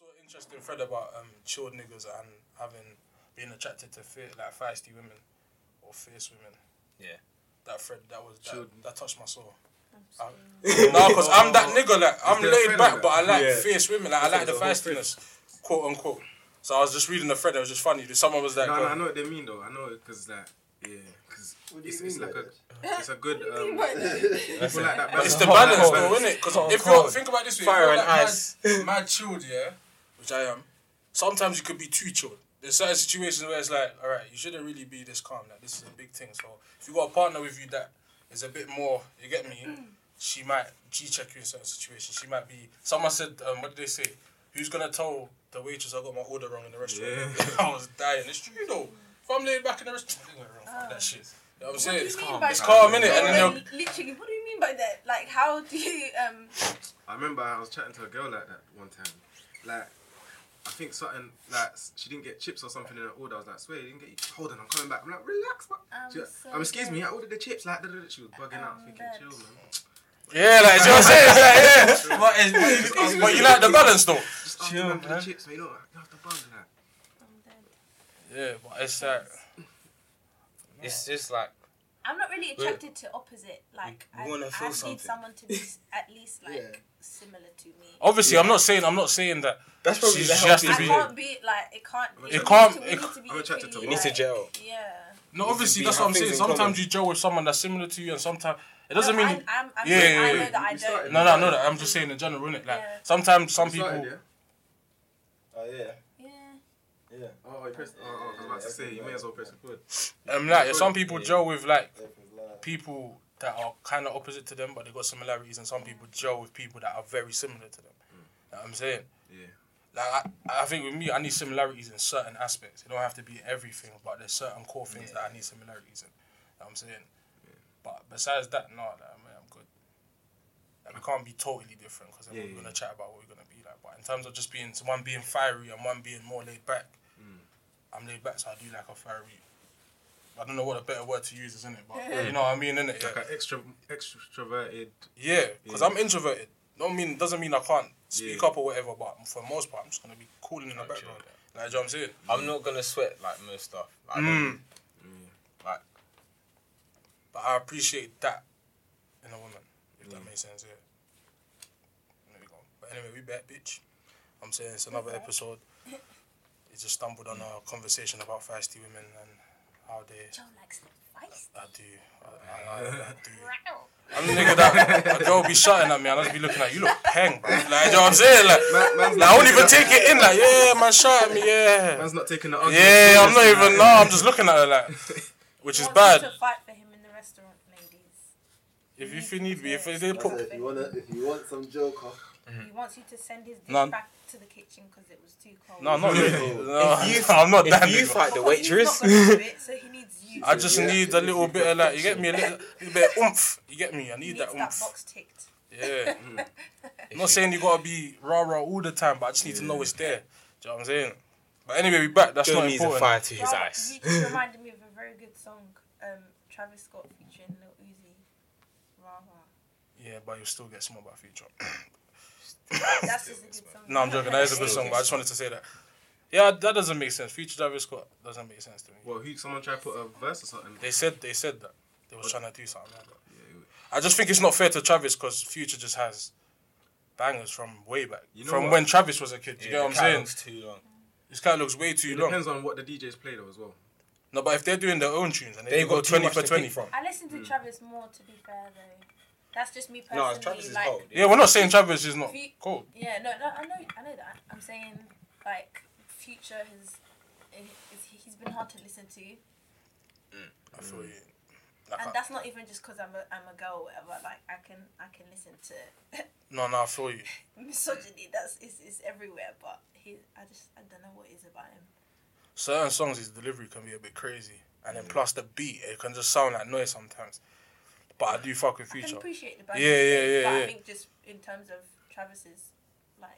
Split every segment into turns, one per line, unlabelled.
saw an interesting thread about um, chilled niggas and having being attracted to fe- like feisty women or fierce women.
Yeah.
That thread that was that,
Chilled.
that touched my soul.
I'm
no, because I'm that nigga. Like I'm
there a
laid
thread
back,
on
but I like
Yeah.
fierce women. Like I like the
There's a whole
feistiness, quote unquote. So I was just reading the thread. It was just funny. Someone was like,
No, no, I
um,
know what they mean though. I know it because like, yeah, because
What do you
it's,
mean
it's like
by
a, it's a good.
What do you
Um,
mean by that?
people like that.
It's the
Hot
balance
cold.
though, innit? Because if you're think about it this way,
Fire
if you're
and
like
ice.
Mad, mad chilled, yeah, which I am. Sometimes you could be too chilled. There's certain situations where it's like, all right, you shouldn't really be this calm. Like this is a big thing. So if you got a partner with you that is a bit more, you get me. She might g check you in certain situations. She might be. Someone said, um, what did they say? Who's gonna tell the waitress I got my order wrong in the restaurant?
Yeah.
I was dying. It's true though. If I'm laid back in the restaurant, I went wrong. Fuck that shit. You know what I'm saying?
do
It's
you
calm.
mean by
It's
that?
calm, innit? And then
like,
they'll
literally, what do you mean by that? Like, how do you um?
I remember I was chatting to a girl like that one time. Like, I think something like she didn't get chips or something in her order. I was like, swear you didn't get. You. Hold on, I'm coming back. I'm like, relax, man.
I'm
She,
so
um, excuse me. I ordered the chips. Like, she was bugging out,
I'm
thinking,
dead.
chill, man.
Yeah, like, you know what I'm saying? It's like, yeah. But, it's, but,
Just
you, but you like the balance though.
Just
Chill,
them for the
man.
chips, man. You know, you have to bug like.
I'm dead.
Yeah, but it's like,
It's just like
I'm not really attracted to opposite. Like, I,
wanna
I need
something.
someone to be at least like
Yeah.
similar to me.
obviously, I'm not saying, I'm not saying that.
that's probably
She's
the
just
I
to
healthiest.
be-
can't be like it can't.
Be,
It
can't-
To, we
it-
need to be
I'm attracted to
equally,
You need to
like-
gel.
Yeah.
No, obviously, that's what I'm saying. Sometimes you gel with someone that's similar to you, and sometimes it doesn't
no,
mean.
I, I'm, I'm
Yeah,
saying,
yeah,
I
yeah.
know that I
We started.
don't.
No, no, no, no. I'm just saying in general, innit? Like
Yeah.
sometimes some
You
people.
started, yeah?
Oh yeah,
Yeah.
yeah.
Oh, you pressed. Oh, oh, I was about to say, you may as well press record.
Um, like some people gel with like people that are kind of opposite to them, but they got similarities, and some people gel with people that are very similar to them. You know what I'm saying?
Yeah.
Like I, I think with me, I need similarities in certain aspects. It don't have to be everything, but there's certain core things that I need similarities in. You know what I'm saying? Yeah. But besides that, no, like, I mean, I'm good. Like, we can't be totally different because then
Yeah,
we're
yeah,
gonna chat about what we're gonna be like. But in terms of just being one being fiery and one being more laid back, I'm laid back, so I do like a fiery. I don't know what a better word to use is in it, but you know what I mean, in it.
Like
Yeah,
an extra, extroverted.
yeah, because
Yeah.
I'm introverted. Don't mean doesn't mean I can't speak
Yeah.
up or whatever, but for the most part, I'm just gonna be cooling in the background. Like, do you know what I'm saying?
I'm not gonna sweat like most stuff. Like, I
Mm.
don't- Like
But I appreciate that in a woman, if that makes sense, yeah. There we go. But anyway, we back, bitch. I'm saying it's another episode. We just stumbled on a conversation about feisty women and how they.
Joe likes the feist.
I do. I, I, I, I do. I'm the nigga that a girl be shouting at me and I'll just be looking at you, look peng, bro. Like, you know what I'm saying? Like,
Man, man's
like I won't even take it in, like, yeah, man, shout at me,
the-
yeah.
Man's not taking the argument
Yeah, I'm not
seriously,
even,
like-
no, I'm just looking at her, like, which is bad.
to fight for him in the restaurant, ladies.
If, if you need me, if they put
if you wanna, if you want some joker,
He wants you to send his dish
No.
back to the kitchen because it was too cold.
No, not really. No,
If you-
no, I'm not that
if you fight the
Because he's
waitress,
not gonna do it, so he needs you.
I
to
just
do it.
Yeah.
need a little bit of like, you get me, a little, little bit of oomph. You get me? I
He
need
needs
that
that
oomph.
box ticked.
Yeah. I'm not saying you gotta be rah rah all the time, but I just need to know it's there. Do you know what I'm saying? But anyway, we back. That's
Joe
not
needs a
important.
fire to his
Well,
eyes.
You just reminded me of a very good song, um, Travis Scott featuring Lil Uzi. Rah rah.
Yeah, but you still get small by Future.
That's just a good song.
no, I'm joking. That is a good song, but I just wanted to say that. Yeah, that doesn't make sense. Future Travis Scott doesn't make sense to me.
Well, who? Someone tried to put a verse or something.
They said they said that they was trying to do something like that.
Yeah,
I just think it's not fair to Travis because Future just has bangers from way back,
You know
from
what?
when Travis was a kid. Do you
Yeah,
get what I'm saying?
catalog's too long.
This catalog's way too
It
long.
depends on what the DJs play though as well.
No, but if they're doing their own tunes and they,
They've
go
got too
twenty for twenty,
from.
I listen to hmm. Travis more, to be fair, though. That's just me
No,
personally.
Travis is
like,
cold.
yeah, we're not saying Travis is not
If you-
cold.
Yeah, no, no, I know, I know that. I'm saying, like, Future has, is, he's been hard to listen to, mm.
I feel mm. you. Like,
and
I,
that's not even just because I'm a, I'm a girl, or whatever. Like, I can, I can listen to
no, no, I feel you.
misogyny. That's is is everywhere, but he, I just, I don't know what it is about him.
Certain songs, his delivery can be a bit crazy, and then mm. plus the beat, it can just sound like noise sometimes. But I do fuck with
I can appreciate the
Yeah,
band.
yeah, yeah,
But
yeah.
I think just in terms of Travis's, like,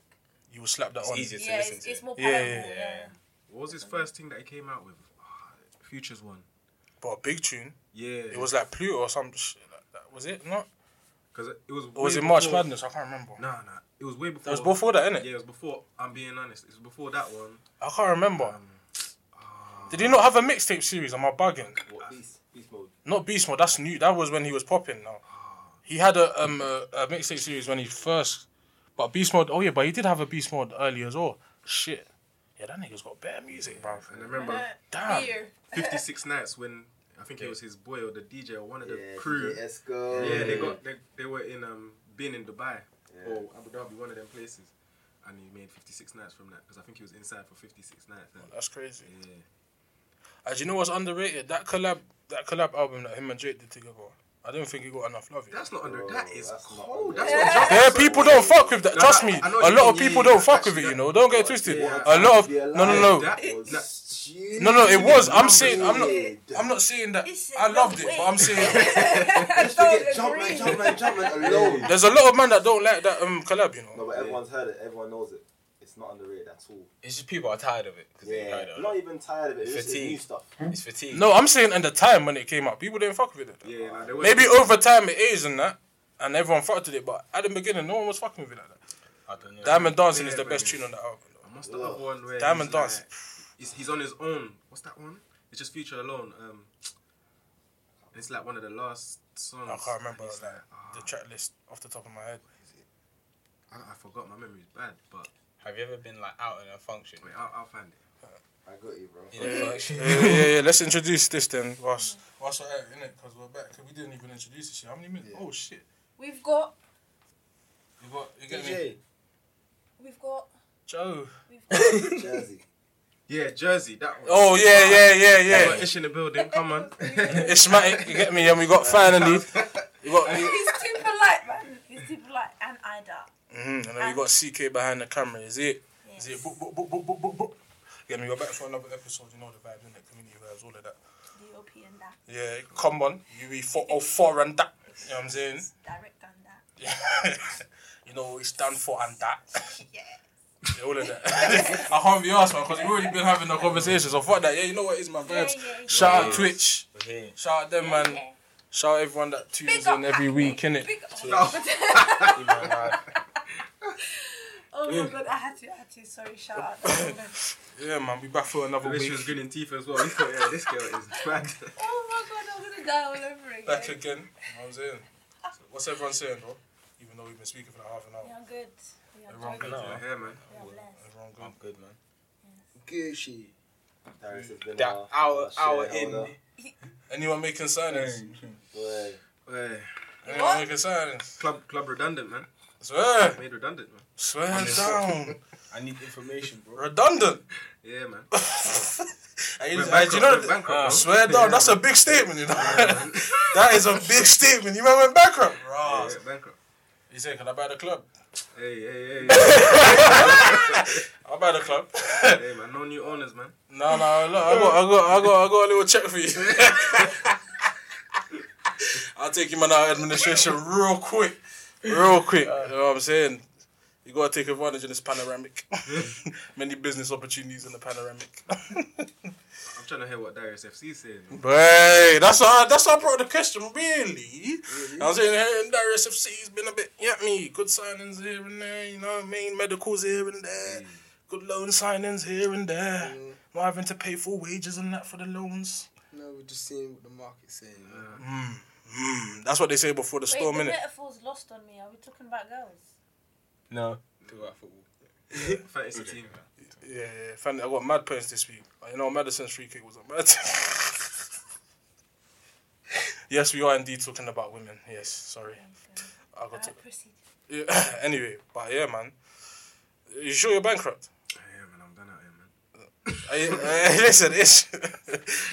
You will slap that
It's
on.
easier to
yeah,
listen
it's,
to.
it's more
Yeah,
palatable.
yeah,
Yeah,
yeah.
What was his first thing that he came out with? Ah, Future's one.
But a big tune.
Yeah.
It was like Pluto or some shit like that. Was it not?
because it was.
Or was
way
it March
before-
Madness? I can't remember.
Nah, nah. It was way before.
That was before that, innit?
Yeah, it was before. I'm being honest. It was before that one.
I can't remember.
Um,
Did he not have a mixtape series? Am I bugging?
What beast? Beast mode.
Not Beast Mode. That's new. That was when he was popping. Now he had a um a, a mixtape series when he first. But Beast Mode. Oh yeah, but he did have a Beast Mode earlier as well. Shit. Yeah, that nigga's got better music, bro.
and I remember
Damn.
56 nights when I think it was his boy or the DJ or one of the
Yeah,
crew.
DJ Esco.
Yeah, they got they, they were in um being in Dubai
Yeah.
or Abu Dhabi, one of them places, and he made 56 nights from that because I think he was inside for 56 nights. And,
That's crazy.
yeah.
And you know what's underrated? That collab, that collab album that him and Drake did together. I don't think he got enough love. yet.
That's not under. That is
that's
cold. That's
Yeah.
not.
Yeah, people don't fuck with that.
No,
Trust me, a lot of people don't fuck with it. You know, don't get twisted. A lot of no, no, no,
no.
no, no. It was. I'm saying. I'm not. I'm not saying that. I loved it, but I'm saying there's a lot of men that don't like that um collab. You know.
No,
know.
but everyone's heard it. Everyone knows it. It's not underrated at all.
It's just people are tired of it because they
Yeah,
heard it.
not even tired of it. It's just
Fatigue.
new stuff.
It's fatigue.
No, I'm saying in the time when it came out, people didn't fuck with it.
Yeah, like, there was-
Maybe over time it is and that, and everyone fucked with it. But at the beginning, no one was fucking with it like that.
I don't know.
Diamond Dancing is the best tune on the album. though.
And what's the other one where
Diamond
he's like-
Dance.
he's, he's on his own. What's that one? It's just Future alone. Um, it's like one of the last songs.
I can't remember like,
like,
the track list off the top of my head.
I, I forgot. My memory's bad, but
Have you ever been like out in a function?
wait, I'll, I'll find it.
I got you, bro.
In a function.
yeah, yeah, yeah. Let's introduce this then. Whilst, whilst we're at it, innit? Because we're back. 'Cause we didn't even introduce this shit. How many minutes?
Yeah.
Oh shit!
We've got,
You got, you get me?
DJ.
we've got,
Joe.
we've got.
Jersey.
Yeah, Jersey. That one.
Oh yeah, yeah, yeah,
Got
yeah.
Ish in the building. Come on.
Ishmatic, you get me? And we got finally, we got,
He's too polite, man. He's too polite, and Ida.
Mm, and then we got CK behind the camera. Is it? Is
Yes.
it? Boop, boop, boop, boop, boop, boop, boop. Get me? We're back for another episode. You know the vibes, innit? Community vibes, all of that.
DOP and that.
Yeah, come on. You be for oh four and that. You know what I'm saying?
Direct and that.
Yeah. you know what we stand for and that.
Yeah.
Yeah, all of that. I can't be asked, man, because we've already been having a conversation. So fuck that. Yeah, you know what is my
Yeah,
vibes.
yeah,
Shout
yeah.
out Twitch.
Okay.
Shout out them, man.
Yeah.
Shout out everyone that tunes
up
in every week, innit?
Big up.
Even like,
Oh my god, I had to, I had to. Sorry, shout out.
Yeah, man. We back for another
I wish
week.
she was grinning teeth as well. He thought, yeah, this girl is mad.
Oh my god, I'm gonna die all over again.
Back again. You know what I'm saying? So what's everyone saying, bro? Even though we've been speaking for like half an hour.
We are good. We are
Everyone
good.
good,
No.
yeah?
Yeah, man.
We are blessed.
Everyone good.
I'm good, man.
Gucci. Darius has
That
our-
hour,
our
hour in.
shareholder.
Anyone making signings?
Boy.
Hey,
Anyone
What?
making signings?
club, club redundant, man.
Swear.
Made redundant, man.
Swear down.
I need information, bro.
Redundant.
Yeah, man.
Hey,
Went
hey,
bankrupt,
you know,
went bankrupt,
uh,
bro.
swear down, that's a big statement, you know. that is a big statement. You remember bankrupt?
Yeah,
Ross.
yeah, bankrupt.
He said, "Can I buy the club?"
Hey, hey, hey.
I'll buy the club.
hey, man. No new owners, man.
no, no, look, I got, I got, I got, I got a little check for you. I'll take him out of administration real quick, real quick. Uh, you know what I'm saying? You gotta take advantage of this panoramic. Many business opportunities in the panoramic.
I'm trying to hear what Darius FC is saying. man.
Hey, that's how that's how I brought the question. Really, I was saying hey, Darius FC's been a bit, yeah, me good signings here and there. You know, main medicals here and there, mm. good loan signings here and there. Mm. Not having to pay full wages and that for the loans.
No, we're just seeing what the market's saying. you know.
Mm, mm, that's what they say before the
Wait,
storm,
the
innit?
metaphor's lost on me. Are we talking about girls?
No. Talk about football.
Fantasy team.
Yeah, yeah. Fan- I got mad points this week. You know, Maddison's free kick was a mad. yes, we are indeed talking about women. Yes, sorry. I got to.
Proceed.
Yeah, anyway, but yeah, man. You sure you're bankrupt?
Yeah, man. I'm done out here, man.
Hey, hey, listen, it's,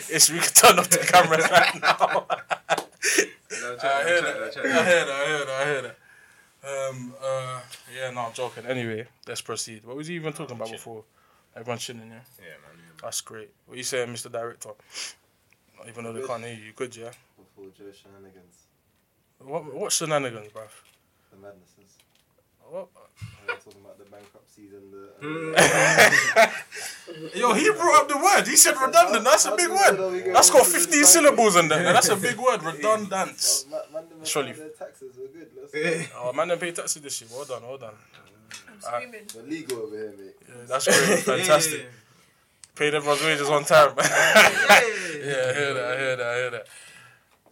it's we can turn off the cameras right now.
No,
I
chat,
hear that. I
chat.
hear that. I hear that. I hear that. Um. Uh. Yeah. No, I'm joking. Anyway, let's proceed. What was he even talking about before? Everyone's chilling, yeah.
Yeah, man.
That's great. What you saying, Mr. Director? Even though they can't hear you, you good, yeah.
Before Joe Shenanigans.
What what shenanigans, bruv?
The madnesses.
What?
We're talking about the bankruptcies and the. Mm.
Yo, he brought up the word. He said redundant. That's a big word. That's got 15 syllables in there. That's a big word. Redundant.
Oh, man, man,
Surely.
Their taxes were good. Let's
Yeah.
Oh man, they pay taxes this shit. Well done, well done.
I'm screaming.
The legal over here, mate.
Yeah, that's great. Fantastic.
Yeah,
Paid everyone's wages on time. yeah,
yeah,
I hear that. I hear that. I hear that.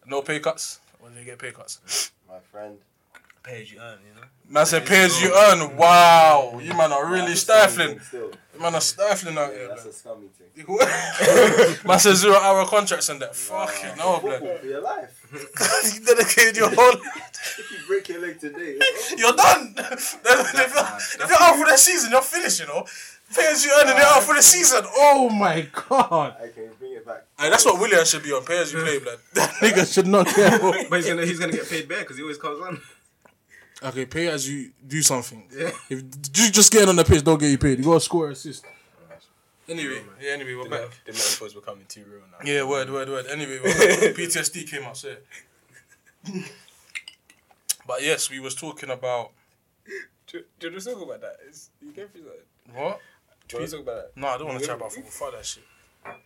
No pay cuts. When do you get pay cuts?
My friend.
Pay as you earn, you know.
Man said pay as you earn. Wow, you man are really
That's a scummy
stifling. You man are stifling out here.
that's a scummy thing.
Man said zero hour contracts and that. Fucking no,
Football
blood.
for your life.
you dedicated your whole.
if you break your leg today.
You're done. if you're if you're out for the season, you're finished. You know. Pay as you earn and you're out for the season. Oh my god.
I can bring it back.
Hey, that's what Willian should be on. Pay as you play, blood. That nigga should not care.
But he's gonna he's gonna get paid back because he always comes on.
Okay, pay as you do something.
Yeah.
If you just getting on the pitch, don't get you paid. You gotta score assist. Anyway, yeah. Anyway, we're
The,
back.
meta- the metaphor's becoming too real now.
Yeah, word, word, word. Anyway, we're back. PTSD came out. So. But yes, we was talking about
Do, do you want to talk about that? Is you going through that?
what?
Do you want to talk about that?
No, I don't want to chat about football. Fuck that shit.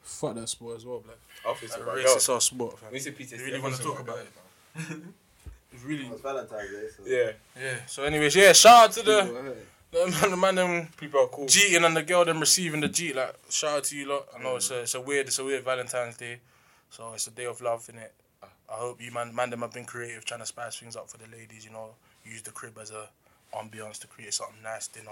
Fuck that sport as well, black.
Office
That
about
racist ass sport. Fam.
We said PTSD.
You really want to talk about it? It's really,
It was Valentine's Day, so.
Yeah.
yeah. So, anyways, yeah. Shout out to the the man, the man them
People are cool.
cheating and the girl them receiving the G. Like, shout out to you lot. I know it's a it's a weird it's a weird Valentine's Day, so it's a day of love in it. I hope you man man them have been creative trying to spice things up for the ladies. You know, use the crib as a ambiance to create something nice dinner.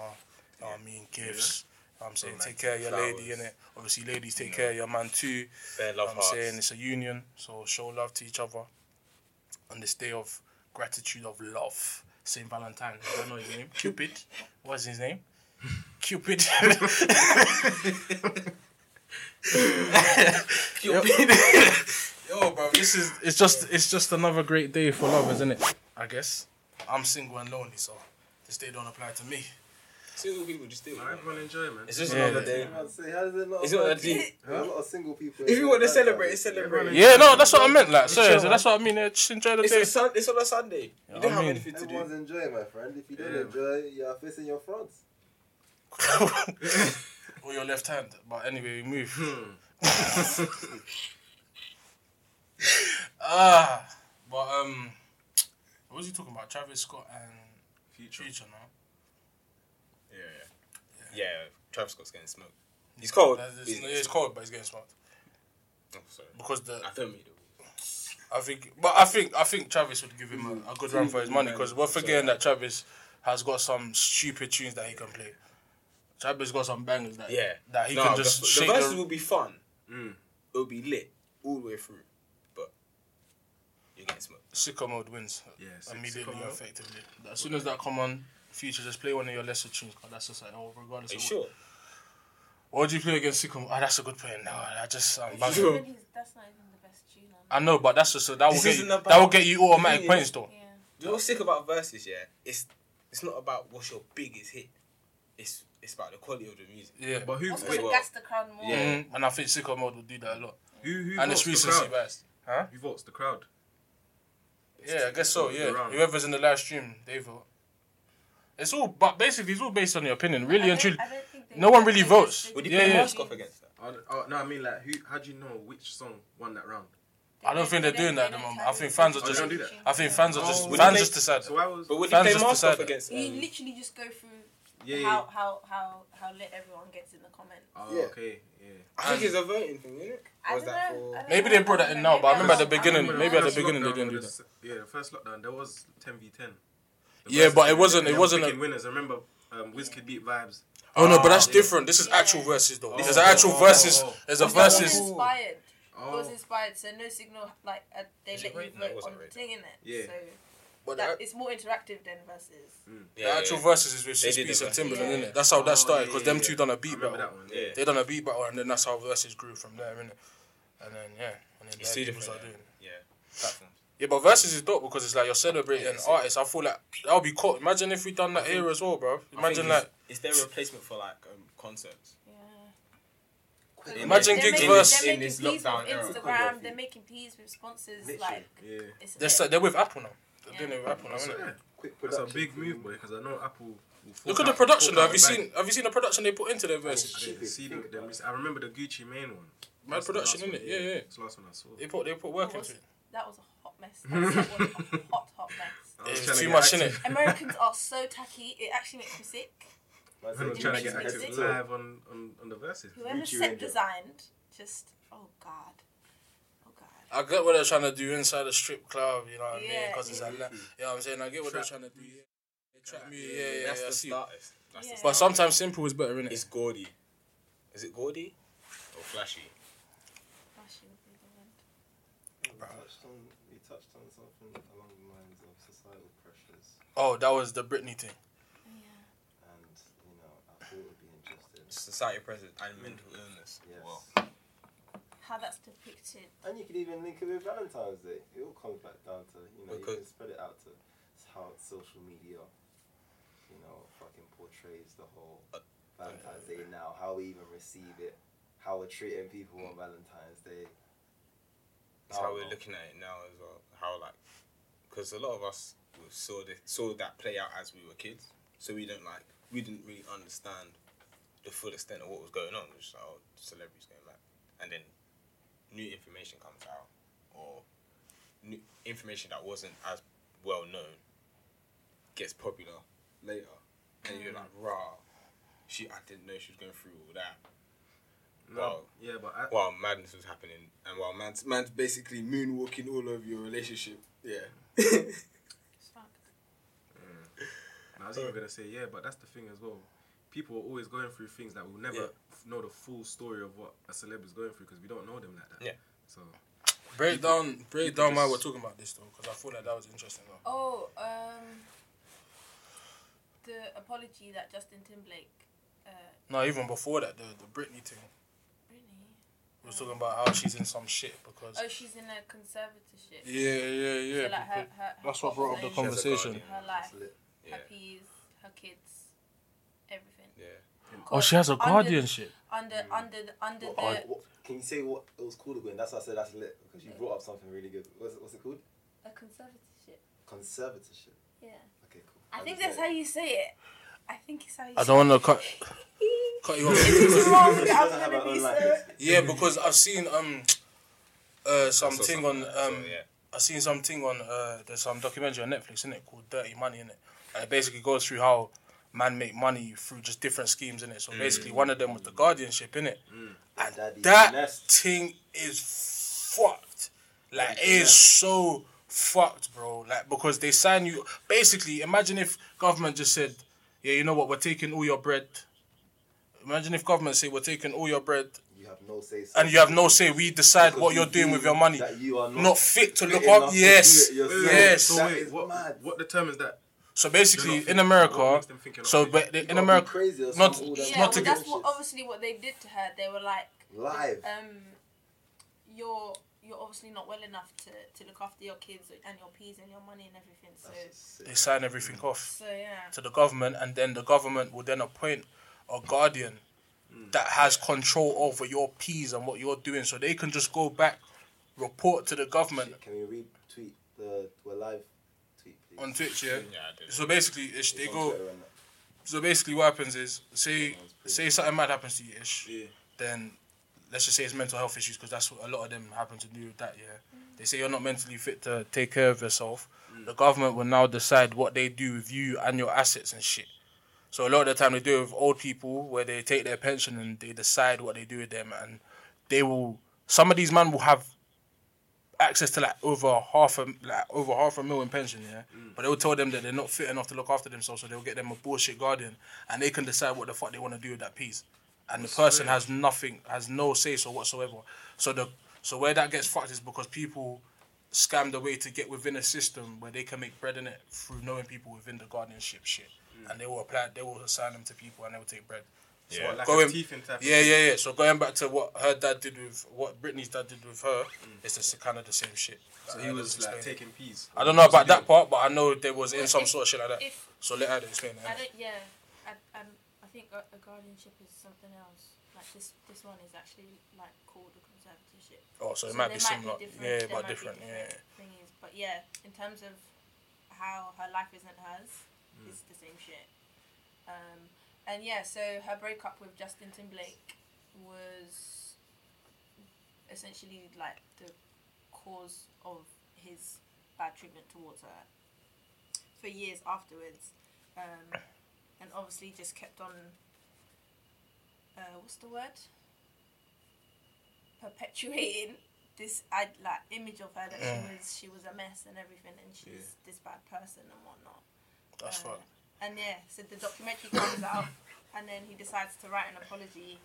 You know what I mean? Gifts. You know I'm saying, take care of your lady in it. Obviously, ladies take care of your man too.
Bare
You know
love
I'm saying it's a union, so show love to each other on this day of gratitude of love. Saint Valentine. I don't know his name. Cupid. What's his name? Cupid. Cupid. Yo, bro, this is it's just it's just another great day for love, isn't it? I guess. I'm single and lonely, so this day don't apply to me.
Single people just do it.
Alright, everyone enjoy, man.
It's just
Yeah.
another day.
I was say, how does it not?
It's not that deep.
There's a lot of single people.
If you want to celebrate, celebrate.
Yeah, no, that's what I meant. Like, sorry, so that's what I mean. Yeah, just enjoy the
It's,
day.
a sun, it's on a Sunday. You
Yeah,
don't
I
have anything to do.
Everyone's enjoying, my friend. If you don't
Yeah.
enjoy, you're facing your front.
or your left hand. But anyway, we move. ah, but um, what was he talking about? Travis Scott and
Future.
Future, no?
Yeah, yeah. Yeah, Travis Scott's getting smoked. He's cold.
That's-
He's-
cold, but he's getting smart
Oh, sorry.
because the
I don't mean it.
I think, but I think I think Travis would give him a, a good run for his money because we're forgetting that Travis has got some stupid tunes that he can play. Travis got some bangers that
Yeah.
that he
No,
can just
the
shake
Verzuz
the,
will be fun.
Mm.
It'll be lit all the way through. But you're getting smoked.
sicko mode wins
Yeah,
immediately, effectively. As soon as that come on, Future just play one of your lesser tunes. Cause that's just like oh, regardless.
Are you
of
sure?
What, what do you play against sicko? mode? Ah, that's a good point. No, I just um,
you
bang-
sure?
That's not even the best tune.
I know, but that's just that will
This
get you, that will get you automatic
The thing
points
is-
though.
Yeah.
You know what's sick about Verzuz, yeah? It's it's not about what's your biggest hit. It's it's about the quality of the music.
Yeah.
But who,
That's gonna
well,
gas the crowd more.
yeah.
Mm, and I think sicko mode will do that a lot.
who, who
and
votes
it's
the
recency
crowd?
biased. Huh?
Who votes the crowd?
Yeah, I guess so. Yeah,
around.
whoever's in the live stream, they vote. It's all, but basically, it's all based on your opinion, really and truly.
I don't think they-
No one really votes.
Would you
Yeah,
put
yeah.
a mask off against that?
Oh, oh, no, I mean like who? How do you know which song won that round?
I don't think they're doing that at the moment. I think fans are
Oh, they
just.
don't do that?
I think fans are just.
Oh.
Would
fans
they-
just decide.
So I was.
But would you
Fans
play
just
mask
decide
off
that.
against?
You
Um,
literally just go through
yeah, yeah.
how, how how how lit everyone gets in the comments.
Oh,
Yeah.
okay, yeah.
I think it's a voting thing, isn't it?
I
Or is
don't
that
know. I
for?
don't
Maybe
know.
they brought that in now, but I remember at the beginning- maybe at the
first
beginning they
lockdown,
didn't do
there was- Yeah, the first lockdown there was ten v ten.
Yeah, but it wasn't- it wasn't a-
picking winners. I remember um, Wizkid beat vibes.
Oh no, but that's
yeah.
different. This is
Yeah.
actual Verzuz though.
Oh,
There's an actual
oh,
Verzuz.
oh, oh.
There's a
What's that
It was
Verzuz.
inspired. It
Oh,
was inspired. So no signal like uh, they
Is
let you
rated? No, it
vote
wasn't
on the
rated.
thing in it.
Yeah.
So
But
that,
the,
it's more interactive than Verzuz.
the actual Verzuz is with
They
Swiss
did
Beats
the
and
Verzuz.
Timbaland,
Yeah.
innit? That's how that
Oh,
started because
yeah,
them two done a beat
remember
battle.
that one.
Yeah.
They done a beat battle and then that's how Verzuz grew from there, innit? And then yeah, and then
It's two
people
different.
start
Yeah.
doing.
yeah. Platforms.
Yeah, but Verzuz is dope because it's like you're celebrating
Yeah, it's-
artists. I feel like that would be cool. Imagine if we done that here as well, bro. Imagine
it's-
like
Is there a replacement for like um, concerts?
Yeah.
Imagine
they're
gigs
making, Verzuz-
in this lockdown era.
Instagram. They're making peas with sponsors. Like
Yeah.
it's
they're, so- they're with Apple now. They're
Yeah.
doing it with Apple now,
That's,
innit?
yeah.
Quick
That's a big move, boy, because I know Apple.
Look
fork
at the production though. Have you seen? Have you seen the production they put into their Verzuz?
bag. Yeah, see the- the- I remember the Gucci Mane one.
Mad production,
last
innit?
one,
Yeah, yeah.
That's the last one I saw.
They put they put work into it.
that was a hot mess. That was a hot, hot mess.
I
It's
trying to
too
get
much,
active.
innit?
Americans are so tacky. It actually makes me sick.
Man
Man
said
was trying to get
next
active live on, on, on the Verzuz.
Whoever
Gucci
set
Ranger.
designed, just oh god, oh god.
I get what they're trying to do inside the strip club, you know what I mean?
Yeah.
Because it's a la- you know what I'm saying? I get what they're trying to do. Yeah, Trap music, yeah, yeah,
That's
yeah.
The
see.
That's
Yeah.
the
But sometimes simple is better, innit?
It's gaudy. Is it gaudy or flashy?
Flashy would be the word.
We touched on we touched on something along the lines of societal pressures,
Oh, that was the Britney thing.
Yeah.
and you know I thought it would be interesting.
Society present and mental illness.
Yes.
Well,
How that's depicted.
And you could even link it with Valentine's Day. It all comes back down to you know you can spread it out to how social media, you know, fucking portrays the whole
Uh,
Valentine's Day now. How we even receive it, how we're treating people on Valentine's Day.
That's how we're looking at it now as well. How like, because a lot of us saw the, saw that play out as we were kids, so we don't like we didn't really understand the full extent of what was going on. It was just like, oh, celebrities going back, and then new information comes out, or new information that wasn't as well known gets popular later, and you're like, mm. rah, she I didn't know she was going through all that.
No,
Wow.
yeah, but I,
while madness was happening and while man's man's basically moonwalking all over your relationship. Yeah.
It's fucked.
I was even gonna say yeah, but that's the thing as well. People are always going through things that we'll never
Yeah.
f- know the full story of what a celeb is going through because we don't know them like that.
Yeah.
So
Break down, break down why
just-
we're talking about this though, because I feel like that was interesting. Though.
Oh, um, the apology that Justin Timberlake, uh,
No, even before that, the the Britney thing.
really?
We was talking about how she's in some shit because.
Oh, she's in a conservatorship.
Yeah, yeah, yeah.
So like her, her, her
that's what brought up the conversation.
Her life,
That's lit.
Yeah.
her peas, her kids, everything.
Yeah.
Oh, she has a
Under-
guardianship.
Under under the under
What,
the
what, can you say what it was called again? That's why I said that's lit because you brought up something really good. What's it, what's it called?
a conservatorship.
Conservatorship.
Yeah.
Okay, cool.
I
I'll
think that's
let
how you say it. I think it's how you.
I
say
don't want to cut cut you off.
Wrong. I'm gonna be so.
Yeah, because I've seen um uh something on
So,
um
yeah.
I seen something on uh there's some documentary on Netflix in it called Dirty Money in it, and it basically goes through how man make money through just different schemes in it. So mm. basically, one of them was the guardianship in it, mm. and
Daddy
that
finesse.
thing is fucked. Like
Daddy
it is
finesse.
so fucked, bro. Like because they sign you. Basically, imagine if government just said, "Yeah, you know what? We're taking all your bread." Imagine if government say we're taking all your bread
You have no say. so.
and you have no say. We decide
Because
what you're doing with your money.
that you are not
Not fit to
fit
look up.
to do
Yes,
it
yes.
So wait,
is
what
mad.
what determines that?
So basically, in America,
makes them think you're not
so but
You
in America,
crazy or
not
something,
Yeah,
not
well,
to
that's
get
what obviously what they did to her. They were like,
live.
um, you're you're obviously not well enough to, to look after your kids and your peas and your money and everything. So
That's just sick.
they sign everything off
so yeah.
to the government, and then the government will then appoint a guardian that has control over your P's and what you're doing, so they can just go back, report to the government
Shit, Can we retweet the we're live tweet please?
On Twitch. Yeah.
Yeah, I did.
So basically, ish, they go.
Twitter.
So basically, what happens is, say say something mad happens to you, ish.
Yeah.
Then let's just say it's mental health issues because that's what a lot of them happen to do with that. Yeah, they say you're not mentally fit to take care of yourself. The government will now decide what they do with you and your assets and shit. So a lot of the time they do it with old people where they take their pension and they decide what they do with them and they will. Some of these men will have access to like over half a like over half a million pension, yeah. Mm. But they'll tell them that they're not fit enough to look after themselves, so they'll get them a bullshit guardian, and they can decide what the fuck they want to do with that piece. And the person has nothing, has no say so whatsoever. So the so where that gets fucked is because people scam the way to get within a system where they can make bread in it through knowing people within the guardianship shit, mm. and they will apply, they will assign them to people, and they will take bread. So
Yeah.
Like
going,
a teeth in
yeah, yeah, yeah. So going back to what her dad did with what Britney's dad did with her, it's just kind of the same shit.
So he
I
was
don't
like taking peas.
I don't know about that part, but I know there was in some
If-
sort of shit like that.
If
So let her explain
I
it.
don't, yeah, I, I, I think a, a guardianship is something else. Like this, this one is actually like called a conservatorship.
Oh, so it
So
might
there
be similar.
different-
yeah,
there
but
might be
different. Yeah.
Thingies. But yeah, in terms of how her life isn't hers,
Hmm.
it's the same shit. Um, and yeah, so her breakup with Justin Timberlake was essentially like the cause of his bad treatment towards her for years afterwards. Um, and obviously just kept on. Uh, what's the word? Perpetuating this like image of her that she
Mm.
was she was a mess and everything, and she's this bad person and whatnot.
That's
Uh,
fine.
And yeah, so the documentary comes out, and then he decides to write an apology,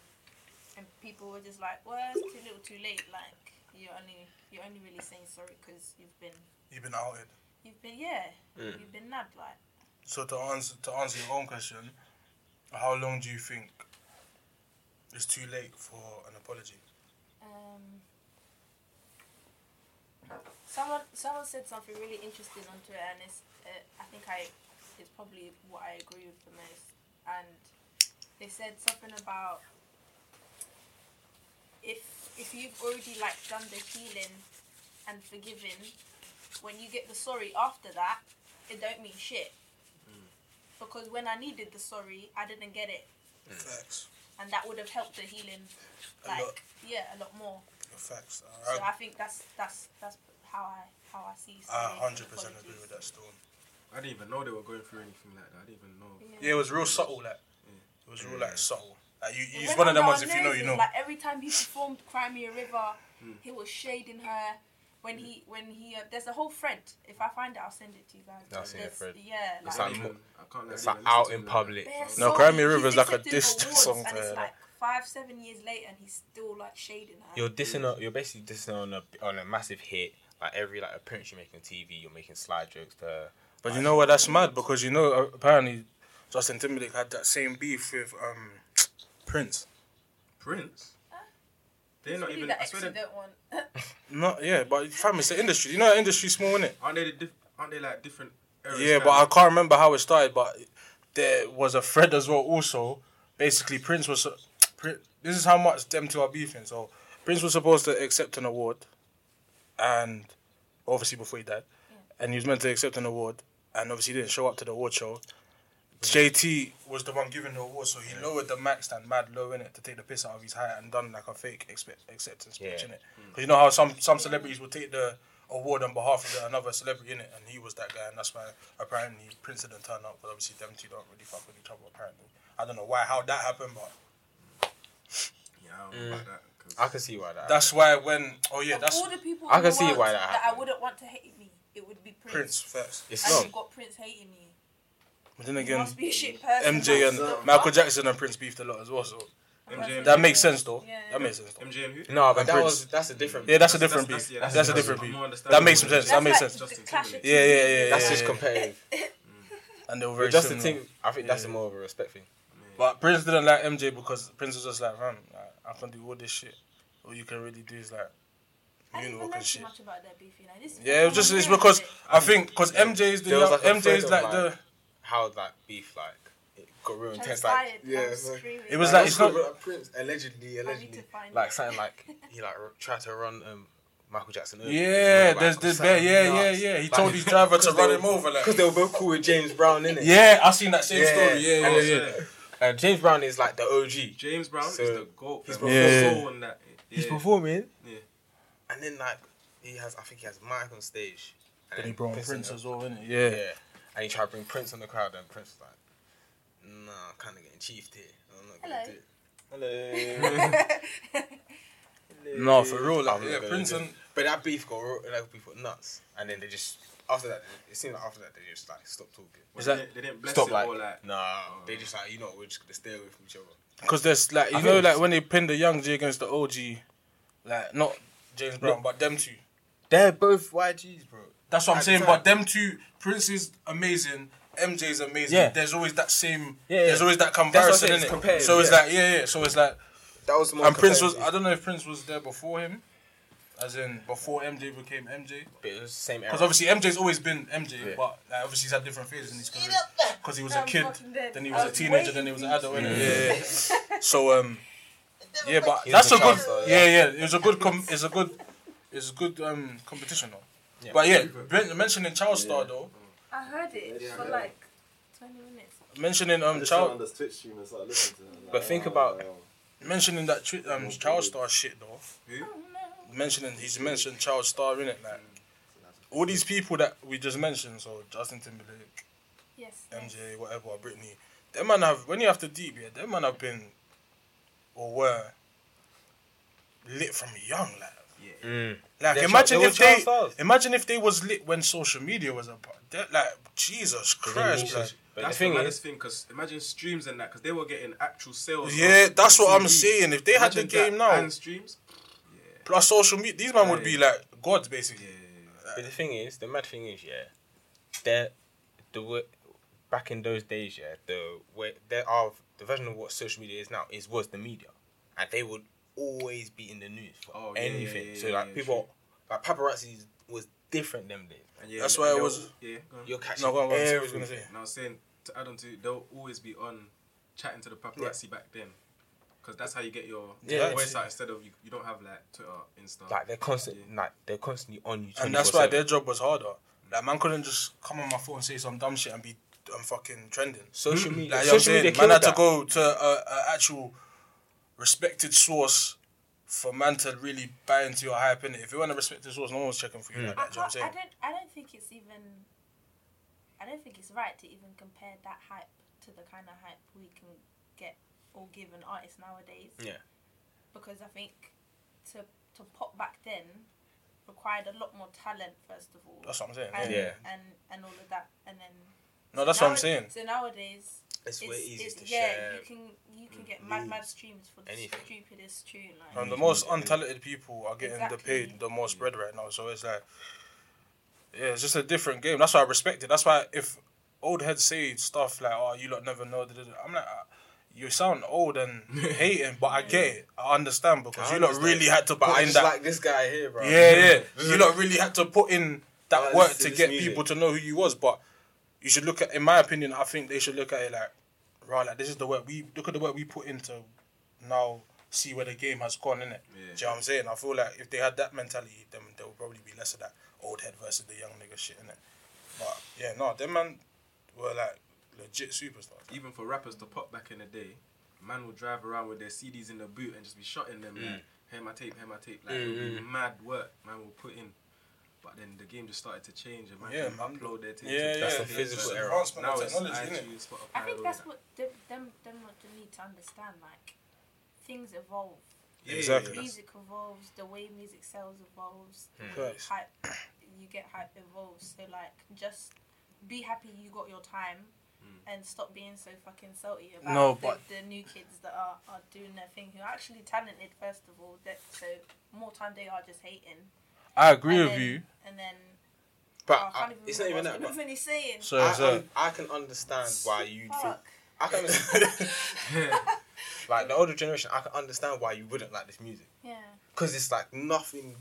and people were just like, "Well, it's too little, too late. Like you're only you're only really saying sorry because you've been
You've been outed.
you've been yeah
Mm.
you've been nabbed like."
So to answer to answer your own question, how long do you think it's too late for an apology?
Um, someone someone said something really interesting on Twitter, and it's uh, I think I it's probably what I agree with the most. And they said something about if if you've already like done the healing and forgiven, when you get the sorry after that, it don't mean shit. Mm. Because when I needed the sorry, I didn't get it, mm.
Facts.
and that would have helped the healing,
A
like
lot.
yeah, a lot more.
Facts.
So
I,
I think that's that's that's how I how I see.
I 100% agree with that stone.
I didn't even know they were going through anything like that. I didn't even know.
Yeah, it was real subtle. Like it was real like subtle. Like you,
It
it's one of them ones. If you know, you know.
Like every time he performed Cry Me a River, he was shading her. When he when he uh, there's a whole thread. If I find it, I'll send it to you guys.
I've seen the
There's-
thread.
Yeah,
It's
like,
like
even, I can't
It's
even
like
listen
out
to
in
that.
public.
bare
No,
songs.
Cry Me a
He's
River's like a
accepting
diss
awards,
song
and
to
it's
her,
like five seven years later, and he's still like shading her.
You're dissing. On, you're basically dissing on a on a massive hit. Like every like appearance you make on TV, you're making slide jokes to. her.
But you know what? That's mad because you know uh, apparently Justin Timberlake had that same beef with um Prince.
Prince. They're not even.
the
I swear they
accident one.
No, yeah, but fam, it's the industry. You know, that industry small, innit?
aren't they the diff, aren't they like different? eras
Yeah,
kind
but I can't remember how it started. But there was a thread as well. Also, basically, Prince was. Prin- This is how much them two are beefing. So, Prince was supposed to accept an award, and obviously before he died, and he was meant to accept an award, and obviously he didn't show up to the award show. JT was the one giving the award, so he lowered the max stand mad low in it to take the piss out of his height and done like a fake expect, acceptance speech
Yeah.
in it. Because mm. you know how some some celebrities will take the award on behalf of the, another celebrity in it, and he was that guy, and that's why apparently Prince didn't turn up. But obviously them two don't really fuck with each other. Apparently, I don't know why how that happened, but
Yeah, I don't know mm. about that. 'cause
I can see why that.
that's why when oh yeah
of
that's
all the people
I can see why that
I
happened.
wouldn't want to hate me, it would be Prince.
Prince first.
It's
And
not.
you've got Prince hating you.
But then
You
again,
must be a shit person.
MJ and
That's the-
Michael Jackson and Prince beefed a lot as well. So
MJ and
that makes sense though.
Yeah.
That makes sense. Though.
MJ and who?
No, but
And
that
Prince.
was that's a different.
Yeah, that's a
That's-
different
that's-
beef.
yeah,
That's, a different
that's
beef. That makes some sense. That makes
like
sense.
Justin
clash
Timberlake.
Yeah, yeah, yeah,
That's
yeah,
just
yeah.
competitive. Mm.
And they were very
But just the
similar.
thing, I think that's
Yeah.
more of a respect thing.
But Prince didn't like MJ because Prince was just like, man, like, I can do all this shit. All you can really do is like
I didn't even
moonwalk
know
and shit.
much about their beef, you know. This
Yeah, it was just it's because
hearing
I think because MJ's the
There was like a
MJ's
thread
like
of,
the
How that beef like it got real
it.
intense.
Transpired.
Like
I
yeah,
was screaming.
It was
like,
like- it's not-
Prince allegedly,
I need to
allegedly,
find
like
it.
something like he like r- tried to run um Michael Jackson. over.
yeah.
Like,
There's there's
something
yeah yeah
nuts.
yeah. He
Like,
told his driver to run
were-
him over like.
Because they were both cool with James Brown, innit?
Yeah, I seen that same
Yeah,
story. Yeah yeah yeah.
yeah.
And James Brown is like the OG.
James Brown
So,
is the goat.
he's
fam.
performing-
He's
Yeah.
soul in that.
He's performing.
Yeah.
And then like he has, I think he has Mike on stage. And
Then he brought
Prince
Prince as well, innit?
the-
Yeah.
Yeah. And he tried to bring Prince on the crowd, and Prince was like, "Nah, I'm kind of getting chiefed here. I'm not gonna do it." Hello.
No, for real. Like,
I'm
yeah,
gonna
Prince and
But that beef got real- that beef got nuts, and then they just after that it seemed like after that they just like stopped talking.
Is
They
that-
didn't- they didn't bless
Stop
it
like,
or like.
nah, oh. they just like you know we're just gonna stay away from each other.
because there's like you
I
know
think-
like when they pinned the young G against the OG, like not James Brown but them two.
They're both YGs, bro.
That's what I'm
At the
saying.
time.
But them two, Prince is amazing. MJ is amazing.
Yeah.
There's always that same.
Yeah, yeah.
There's always that
what I'm
comparison
saying,
in
it's
it.
compared,
So it's
yeah.
like yeah, yeah. So it's like
That was the more
and Prince was.
competitive.
I don't know if Prince was there before him, as in before MJ became MJ.
But it was the same era.
Because obviously MJ's always been MJ,
Yeah.
but like, obviously he's had different phases in his career. Because he was a
I'm
kid,
fucking dead.
then he
I
was a
was
teenager, then he was an adult. innit? Yeah. yeah. so um, yeah, but
He
that's a
a
good.
child star,
Yeah, yeah. It was a good. Com- it's a good. It's a good um competition though.
Yeah.
But yeah, ben- mentioning Child Star though,
I heard it
Yeah,
for
yeah.
like 20 minutes.
mentioning um
just turned on
Child,
the Twitch stream and started listening to it. Like,
But think
oh,
about-
wow.
mentioning that twi- um Child Star shit though.
Oh no.
Mentioning he's mentioned Child Star in it like all these people that we just mentioned. So Justin Timberlake,
Yes.
MJ, whatever, Britney. them man have when you have to deep, yeah, them man have been or were lit from young, like.
Mm.
Like
They're
imagine
child-
if
they were
they,
child stars.
imagine if they was lit when social media was a part. They're Like Jesus Christ,
need
like,
But
that's
the thing
the
is,
maddest thing because imagine streams and that because they were getting actual sales.
yeah, that's what I'm saying. If they had the
Imagine that
game now
and streams.
plus social media, these man would be like gods basically.
but the thing is, the mad thing is, yeah, there, the way, back in those days, yeah, the way there are the version of what social media is now is was the media, and they would always be in the news for
Oh, yeah, yeah,
anything.
yeah,
so like
yeah,
people, like paparazzi was different them days.
And yeah,
That's why it was-
Yeah.
You're catching
No, go on, go on, say was
everything.
gonna say.
And I was saying to add on to, they'll always be on chatting to the paparazzi back then, because that's how you get your
Yeah,
voice
it's-
out instead of you, you don't have like Twitter, Insta.
Like they're constant, like they're constantly on you.
And that's why their job was harder. Like man couldn't just come on my phone and say some dumb shit and be um, fucking trending.
social media.
Like you know what I'm
social media
saying, man
killed
had to go to a, a actual respected source for man to really buy into your hype in. If you want a respected source, no one's checking for you like
I,
that. Do you know what I'm
can't- I don't. I don't think it's even. I don't think it's right to even compare that hype to the kind of hype we can get or give an artist nowadays.
Yeah.
Because I think to to pop back then required a lot more talent first of all.
That's what I'm saying.
and,
Yeah.
Yeah.
and and all of that, and then.
No, that's
now-
what I'm saying.
So nowadays,
It's way easier
it's-
to
yeah,
share.
you can you can get mad mad
news,
streams for the
anything.
stupidest tune. Like,
And the most untalented people are getting the
Exactly.
paid the most bread right now. So it's like, yeah, it's just a different game. That's why I respect it. That's why if old heads say stuff like, "Oh, you lot never know," I'm like, uh, you sound old and hating, but I get it. I understand because
I
you lot
understand.
really had to
But
put
I
in that.
like this guy here, bro.
yeah, yeah. you lot really had to put in that
like
work to get
music.
people to know who you was. But you should look at, in my opinion, I think they should look at it like, right, like this is the work we look at the work we put into now. See where the game has gone in it.
Yeah.
Do you know what I'm saying? I feel like if they had that mentality, then there would probably be less of that old head versus the young nigga shit in it. But yeah, no, them man were like legit superstars.
Even for rappers to pop back in the day, man would drive around with their CDs in the boot and just be shotting them
Mm.
like, "Hear my tape, hear my tape." Like it would be mad work man will put in. But then the game just started to change and man
Yeah,
can upload their tapes.
Yeah, yeah.
That's the physical
But
era.
Now
of
it's
technology, innit?
iTunes, Spotify,
I think
all
that's
that.
what them them them what they need to understand. Like things evolve.
Yeah,
Exactly.
yeah, yeah.
music evolves. The way music sells evolves. The
Hmm.
hype you get hype evolves. So like just be happy you got your time. And stop being so fucking salty about
No,
the,
but-
the new kids that are, are doing their thing who are actually talented first of all. That so more time they are just hating.
I agree
and
with
then,
you.
And then
But
oh, I can't
I,
even
it's not even that.
I was
but
gonna finish saying.
So,
I,
so
un- I can understand why you think. I can understand. like the older generation, I can understand why you wouldn't like this music
Yeah.
because it's like nothing.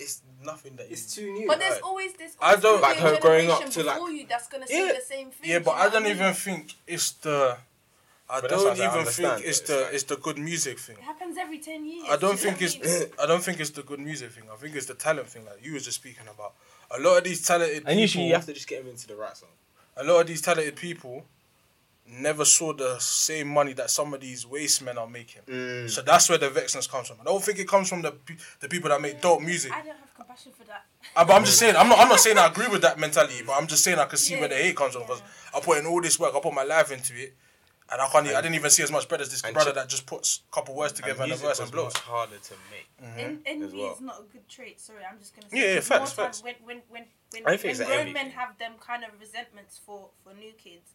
It's nothing that
It's too new.
But there's
Right.
always this.
I don't-
Like
gonna be a
her growing up to, like-
you that's gonna say the same thing.
yeah, but I don't even think it's the. I
But
don't
what I
even think it's the
it's like-
it's the good music thing.
It happens every ten years.
I don't
do you know
think it's
I
don't think it's the good music thing. I think it's the talent thing. Like you was just speaking about. A lot of these talented
And usually you
people,
have to just get them into the right song.
a lot of these talented people, never saw the same money that some of these waste men are making.
Mm.
So that's where the vexness comes from. I don't think it comes from the the people that make dope music.
I don't have compassion for that.
Uh, but I'm just saying, I'm not, I'm not saying I agree with that mentality, but I'm just saying I can see where the hate comes from because
yeah.
I put in all this work, I put my life into it, and I can't, I didn't even see as much bread as this brother
ch-
that just puts a couple words together and,
and
a verse
was
and blows.
much harder to make.
En- envy
well.
is not a good trait. Sorry, I'm just gonna say.
Yeah, yeah,
'cause more
facts, facts.
When when when when,
I
when grown
envy
men have them kind of resentments for for new kids,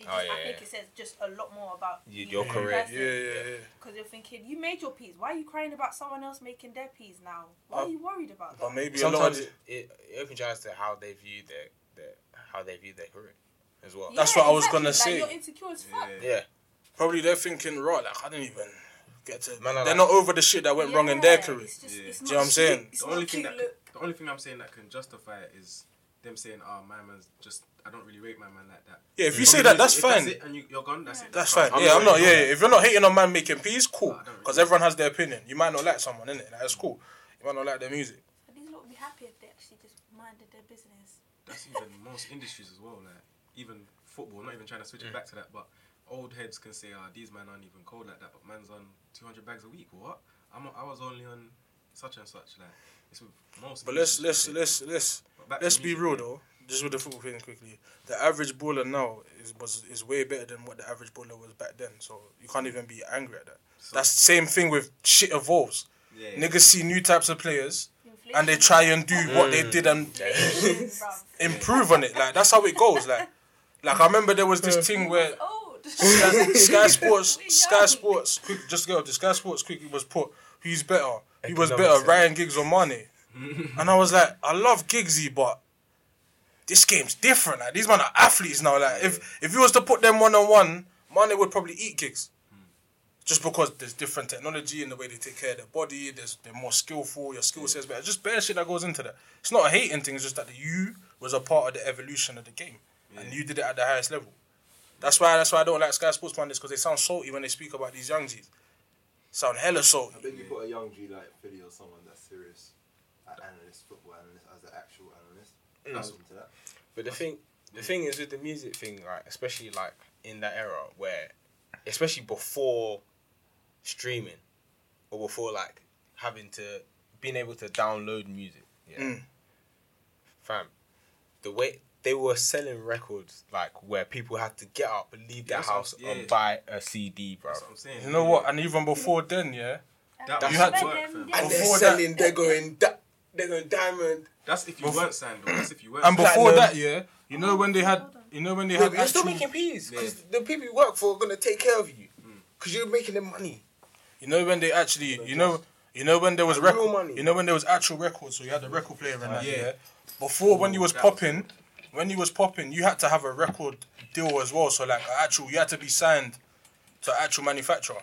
it
Oh,
just,
yeah,
I think
yeah.
it says just a lot more about
You-
you
your career.
Yeah, yeah, yeah.
Because you're thinking, you made your peas. Why are you crying about someone else making their peas now? Why
Uh,
are you worried about that?
But
that?
maybe a lot
Sometimes
of
it, it, it opens your eyes to how they view their, their how they view their career as well.
That's what I was gonna
like,
say.
You're insecure as fuck.
Yeah.
Yeah,
probably they're thinking, right, like I didn't even get to.
Man, I
they're
like-
not over the shit that went wrong in their
Yeah,
career.
It's just,
Yeah.
it's
Do you know what I'm
not
saying?
cute. It's
The only
a
thing
cute
that
look.
the only thing I'm saying that can justify it is them saying, "Oh, my man's just I don't really rate my man like that."
Yeah, if you
From
say that, that's
if
fine.
it, and you, you're gone. That's it.
That's fine.
I'm
yeah,
not
I'm not.
really
Yeah,
doing
yeah. If you're not hating on man making peas, cool.
I don't really
Because everyone has their opinion. You might not like someone, innit? Like, that's cool. You might not like their music.
But these lot would be happy if they actually just minded their business.
That's even most industries as well. Like even football. Not even trying to switch
Mm.
it back to that, but old heads can say, "Ah, these men aren't even cold like that." But man's on 200 bags a week. What? I'm. I was only on such and such. Like it's most.
But let's let's let's let's
back
let's be
music,
real though. Just with the football thing quickly, the average baller now is was is way better than what the average baller was back then. So you can't even be angry at that.
So-
That's the same thing with shit evolves.
Yeah, yeah.
Niggas see new types of players and they try and do what they did and improve on it. Like that's how it goes. Like, like I remember there was this thing where
Old.
Sky, Sky Sports, Sky. Sports, quick, just go. The Sky Sports quickly was put. Who's better? He was better,
sense.
Ryan Giggs or Mane. and I was like, I love Giggsy, but this game's different. Like these men are athletes now. Like if if you was to put them one on one, Mane would probably eat Giggs. Just because there's different technology in the way they take care of their body, there's they're more skillful, your skill set's better. Just bare shit that goes into that. It's not a hating thing, it's just that you was a part of the evolution of the game. And you did it at the highest level. That's why that's why I don't like Sky Sports Pundits because they sound salty when they speak about these young G's. Sound hella salty.
I think you put a young G like Philly or someone that's serious, an analyst, football analyst, as an actual analyst. That's into that.
But the thing, the thing is with the music thing, like especially like in that era where, especially before streaming, or before like having to being able to download music. Yeah,
Mm.
fam, the way they were selling records like where people had to get up and leave their
That's what
house
yeah.
and buy a CD, bro.
That's what I'm saying.
You know what? And even before then, yeah,
That
You
was
had to-
work, fam.
And
Before
they're
that-
selling, they're going, da- they're going diamond.
That's if you
Bef-
weren't signed. Though. That's if you weren't.
and
signed.
before
Platinum.
that, yeah, you know when they had, you know when they
Yeah,
had
but you're still
actual,
making peas because
Yeah.
the people you work for are gonna take care of you hmm. because you're making them money.
you know when they actually, you know, you know when there was
Like real
record,
money.
you know when there was actual records, so you had a record player and that,
yeah.
yeah. Before when you was
that was
popping, when you was popping, you had to have a record deal as well. So like actual, you had to be signed to an actual manufacturer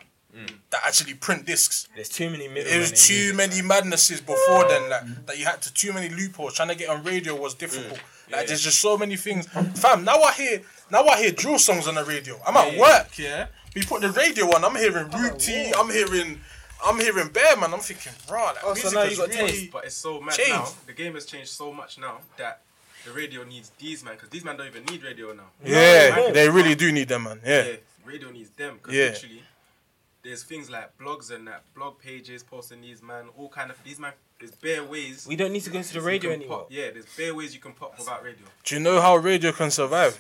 that actually print discs.
There's too many middle.
It was too many madnesses before then, like that you had to too many loopholes. Trying to get on radio was difficult. Mm. Like there's just so many things. Fam, now I hear now I hear drill songs on the radio. I'm at work, yeah. We put the radio on. I'm hearing Root T. I'm hearing I'm hearing Bear Man. I'm thinking, bro, like,
Oh, so now
has
you got
really-
taste.
But it's so mad
Changed.
now. The game has changed so much now that the radio needs these man because these man don't even need radio now.
Yeah,
Man,
they really do need them, man. Yeah.
yeah, radio needs them because
Yeah.
literally there's things like blogs and that blog pages posting these man all kind of these man there's bare ways
We don't need to go into the radio anymore.
pop- yeah there's bare ways you can pop without radio
Do you know how radio can survive?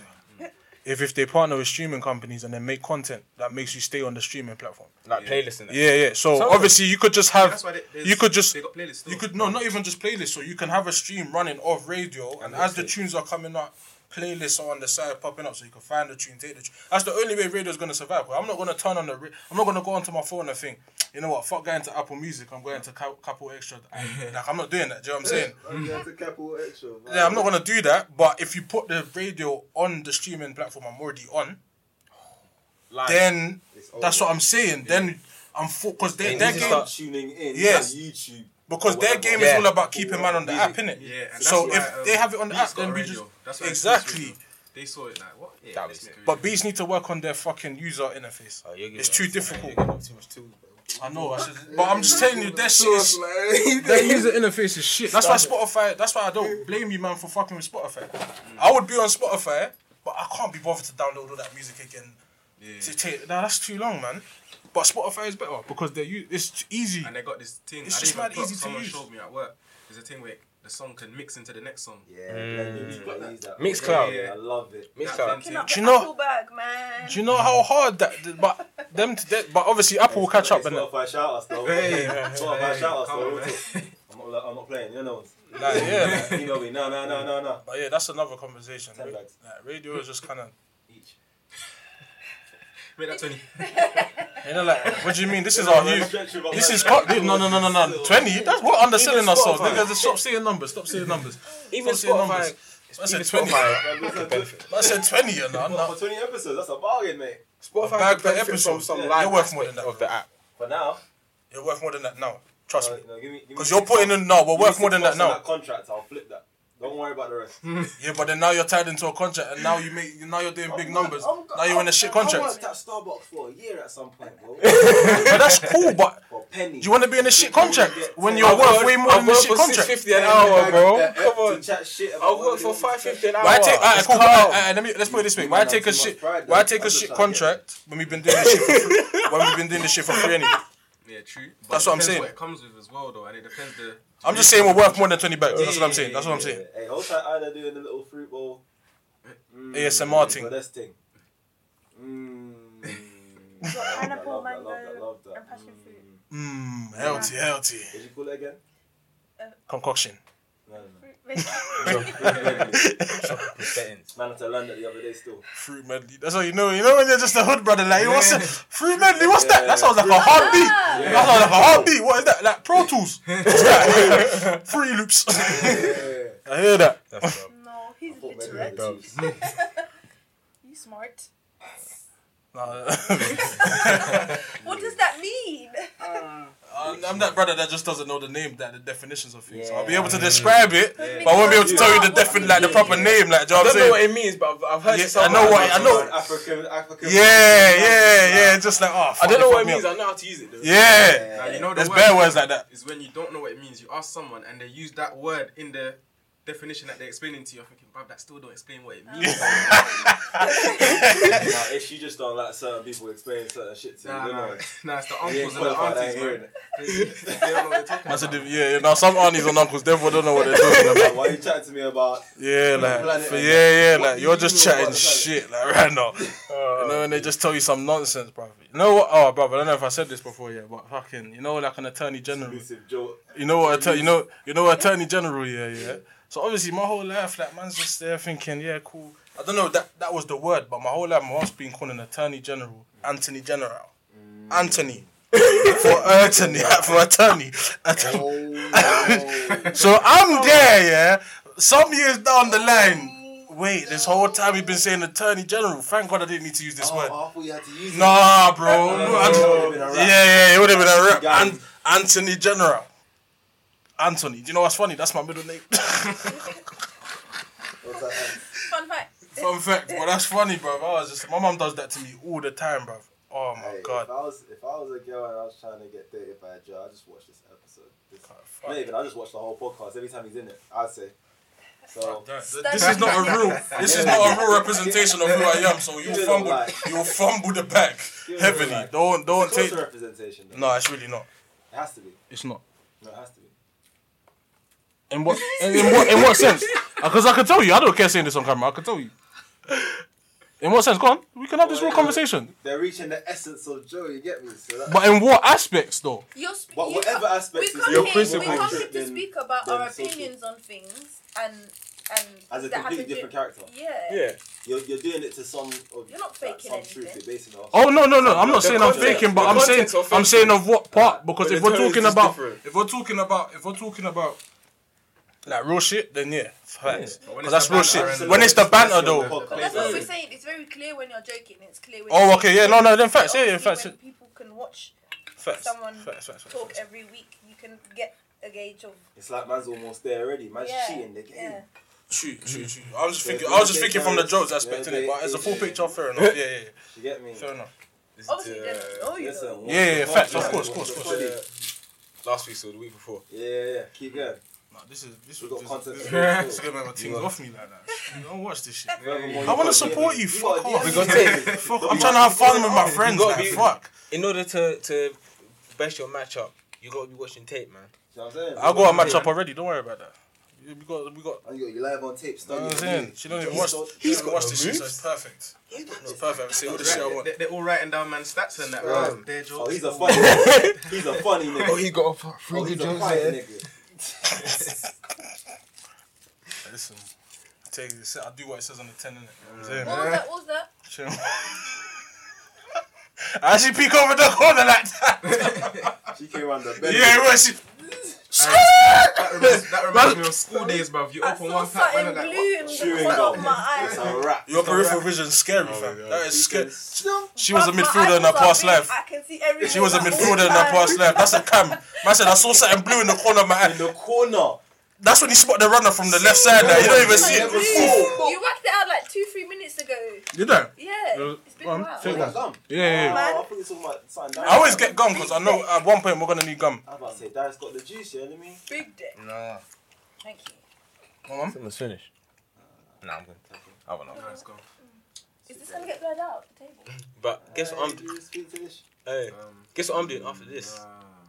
If if they partner with streaming companies and then make content that makes you stay on the streaming platform.
Like playlists and that.
Yeah, yeah. So
Some
obviously you could just have
that's why they,
you could just
they got playlists.
You could no, not even just playlists. So you can have a stream running off radio, and as the tunes are coming up, playlists are on the side popping up, so you can find the tune, take the tune. That's the only way radio's gonna survive. I'm not gonna turn on the. Ra- I'm not gonna go onto my phone and think, you know what? Fuck going to Apple Music. I'm going to Ca- Couple Extra. And, like I'm not doing that. Do you know what I'm saying?
I'm going to Capital Extra.
Yeah, I'm not gonna do that. But if you put the radio on the streaming platform, I'm already on.
Like,
Then that's what I'm saying. Then I'm for because
They
they, their
need to
game
start-
tuning in.
Yes.
YouTube.
Because their game
Yeah.
is all about keeping man on the app, innit?
yeah
So
that's
if
why,
they
um,
have it on the
Beats
app, then
a
we just
That's
exactly.
they saw it like what yeah
That was-
make
But
radio.
beats need to work on their fucking user interface.
Oh, you're
It's too difficult.
You're too much tools, bro.
I know, I should, but I'm just telling you, their shit is, their user interface is shit. That's why Spotify. That's why I don't blame you, man, for fucking with Spotify. I would be on Spotify, but I can't be bothered to download all that music again. Yeah. To take, nah, that's too long, man. But Spotify is better because they use it's easy.
and they got this thing
It's
I
just mad easy to
someone
use.
showed me at work there's a thing where the song can mix into the next song
Yeah, blended.
got
I use that.
Mixcloud.
Yeah, I love it.
Mixcloud.
That
Picking
thing.
up
Do
the
you know-
Apple bag, man.
Do you know how hard that? But them, to, that- but obviously Apple will catch up and that.
Spotify shout us though.
Hey,
Spotify
hey,
shout us
come
though.
man.
I'm not, I'm not playing. You know.
Like, yeah. like-
Email me. No, no, no, no, no.
But yeah, that's another conversation.
Ten
Ra-
bags.
Like, radio is just kind of,
Each.
Make that 20
you know, like, what do you mean? This is our new. This is co- no, no, no, no, no. Twenty. That's what underselling
Even
ourselves.
Spotify.
Niggas, just stop saying numbers. Stop saying numbers.
Even
Stop saying
Spotify.
numbers. I said twenty.
Spotify could benefit.
I said twenty. You know,
For
no.
20 episodes, that's a bargain, mate.
Spotify
bag
could
per
benefit
episode.
from some
Yeah,
live
you're worth more than that,
of the app.
For now.
You're worth more than that now. Trust
Uh,
me.
no, me-
Because
six
you're putting
months-
in. No, we're worth more than that
months on
now.
That contract, I'll flip that. Don't worry about the rest.
Yeah, but then now you're tied into a contract, and now you make. Now you're doing big numbers.
I'm-
Now you're in a shit
I
contract.
worked at Starbucks for a year at some point, bro.
But that's cool. But
penny.
do you want to be in a shit contract when you're
I've
worth way more
I've
than the
worked
shit
for
contract?
650 an hour, bro. Come on.
Chat shit
I've
what
worked for
want
550 an hour.
Why take? Alright, cool.
calm.
Alright, alright, let me let's put it this way. Why
man
take a shit?
pride,
Why
though.
take a
I'm just
shit
trying to get
contract when we've been doing this shit for free? when we've been doing this shit for free anyway?
Yeah, true.
That's what I'm saying.
What it comes with as well, though, and it depends the.
I'm just saying we're worth more than 20 bags.
Yeah,
That's what I'm saying. That's what I'm
Yeah,
saying.
Hey, hold that Ida doing the little fruit bowl. Mm,
ASMR thing.
For this thing. Mmm.
got pineapple,
that,
mango,
I that, that.
and passion fruit.
Mmm, healthy, healthy.
Did you call it again? Uh, Concoction.
Settings.
Man, I had to learn that the other day still.
Fruit medley. That's all you know. You know when you're just a hood brother, like, what's that? Fruit medley, what's that? That sounds like a heartbeat. That sounds like a heartbeat. What is that? Like Pro Tools. What's that? Free loops.
Yeah.
I hear that.
That's.
No, he's
thought maybe
literate.
it was
you smart.
Nah.
What does that mean?
Uh, I'm I'm that brother that just doesn't know the name, that the definitions of things. So I'll be able to describe it,
Yeah.
but I won't be able to tell you the defin like the proper name. Like, do you know
I
what I'm
don't know what it means, but I've, I've heard
Yeah,
it somewhere.
I know what- I know-
African, African.
Yeah, yeah, yeah. Just like, oh,
I don't know what it means.
me
I know how to use it though.
Yeah.
Now, you know the
There's
word
bare words like that.
is when you don't know what it means. You ask someone and they use that word in the definition that they're explaining to you. I'm thinking, bruv, that still don't explain what it means.
Nah, if you just don't like certain people explaining certain shit to you,
nah,
you
nah,
know.
nah, it's the
You
uncles and the aunties,
ain't
man.
it.
They, they don't know what they're talking
I said,
about.
yeah, yeah. Now some aunties and uncles definitely don't know what they're talking
Like,
about.
why you chatting to me about?
Yeah, like, for,
and
yeah, yeah, like you're just
know
chatting
about the planet?
shit, like right now. You know, and they just tell you some nonsense, bro. You know what? Oh, bro, I don't know if I said this before yet, but fucking, you know, like an attorney general.
Exclusive.
You know what? Atter- you know, you know, attorney general. Yeah, yeah. So obviously, my whole life, like, man's just there thinking, yeah, cool. I don't know that that was the word, but my whole life, my mom's been calling attorney general, Anthony General, Anthony. for attorney, for attorney.
Oh.
So I'm there, yeah. Some years down the line, wait, this whole time we've been saying attorney general. Thank God I didn't need to use this
Oh,
word.
I thought you had to use it.
Nah, bro.
no, no,
I-
it would've been a rap.
yeah, yeah, it would have been a rap.
Guys.
An- Anthony General. Anthony. Do you know what's funny? That's my middle name.
Fun fact.
Fun fact, but that's funny, bro. I was just my mom does that to me all the time, bro. Oh my
Hey,
god.
If I was if I was a girl and I was trying to get dated by a Joe, I'd just watch this episode. This,
fuck.
not even. I just watch the whole podcast every time he's in it. I'd say. So
This is not a real. This is not a real representation of who I am. So you'll
Give it a
fumble. You'll fumble the bag
Give it a
heavily. Don't don't
it's
take.
closer representation. Though.
No, it's really not.
it has to be.
It's not.
No, it has to be.
In what? In, in what? In what sense? Uh, because I can tell you, I don't care saying this on camera. I can tell you. In what sense? Go on. We can have this real conversation.
They're reaching the essence of Joe. You get me? So that,
But in what aspects, though?
You're sp-
But
you
whatever
come-
aspects
we
is
come
your
here,
principle,
We come here to
then-
speak about
then
our
social.
opinions on things and and
as a
that
completely
have to
different character.
Yeah.
Yeah.
You're, you're doing it to some of
You're not faking
some truth.
anything.
You're basing it off.
Oh no no no! I'm not
The
saying I'm
content-
faking, but
the
I'm saying
content's.
I'm saying of what part because
But
if
the
we're
tone is
talking
just
about
different.
if we're talking about if we're talking about like real shit, then yeah, facts. Because that's real shit. When it's the banter though.
But that's what we're saying. It's very clear when you're joking. It's clear when.
Oh okay yeah no no then facts yeah yeah
Obviously,
facts
when people can watch
facts
someone
facts facts facts.
talk
facts.
every week, you can get a gauge of.
It's like man's almost there already. Man's
Yeah.
cheating the game.
Yeah.
True true true. I was just thinking
yeah,
I was just thinking from the jokes aspect in
yeah,
it, but as a full picture, fair enough. Yeah yeah yeah.
You get me?
Fair enough.
Listen
Obviously,
to,
they don't
uh,
know you.
Listen,
though.
Yeah, yeah,
the
facts, of course,
What's
course,
the
course.
last week or the week before.
Yeah, yeah, yeah. Keep going.
Nah, this is this was
got
this, this,
to
this, is gonna make my things off me like that. Don't watch this shit. I wanna support you, fuck off.
DM
We
me.
gotta take-
Fuck, I'm trying to have fun with my friends.
gotta
Like, fuck.
In order to to best your matchup, you gotta be watching tape, man.
You know what I'm saying?
I got a match up already. Don't worry about that. We got we got.
And you got your live on tape.
You know what I'm saying? She don't even watch. She don't watch this shit, so it's perfect. It's perfect. I say all the shit I want.
They, they're all writing down man's stats and that.
Right.
Right.
Oh, he's a funny. He's a funny nigga.
Oh, he got a
Oh, he's a funny nigga.
Listen, I tell you, this, I do what it says on the tin, innit? You know what I'm saying?
What was that? What was that?
Chill. I actually peek over the corner like that.
She came around the bed.
Yeah, where she.
That reminds, that reminds me of school days, bruv. You
I
open
saw
one pack and
something
I'm like,
blue in
Chewing
corner
gum.
of my
It's a wrap.
Your peripheral vision is scary, oh, fam. That is scary. She was a midfielder in her past life.
I can see everything.
She was a midfielder in her past life. That's a cam. Man said I saw something blue in the corner of my
In
eye.
the corner.
That's when you spot the runner from the left side. There, you don't even see it.
blue. You worked it out like two, three minutes ago.
You don't.
Yeah,
Uh,
it's been
go
a while.
take one.
that gum.
Yeah, yeah. yeah.
Oh,
Man.
I thought you were about something.
I always get gum because I know at one point we're gonna need gum.
I was about to say, Darius got the juice, yeah, let me.
Big dick.
Nah.
Thank you.
Come on.
Almost finished. Nah, I'm good. I won't know.
Let's go.
Is this gonna get blurred out the table?
But guess what I'm
Hey, do you speak this?
hey,
Um,
guess what I'm doing after this?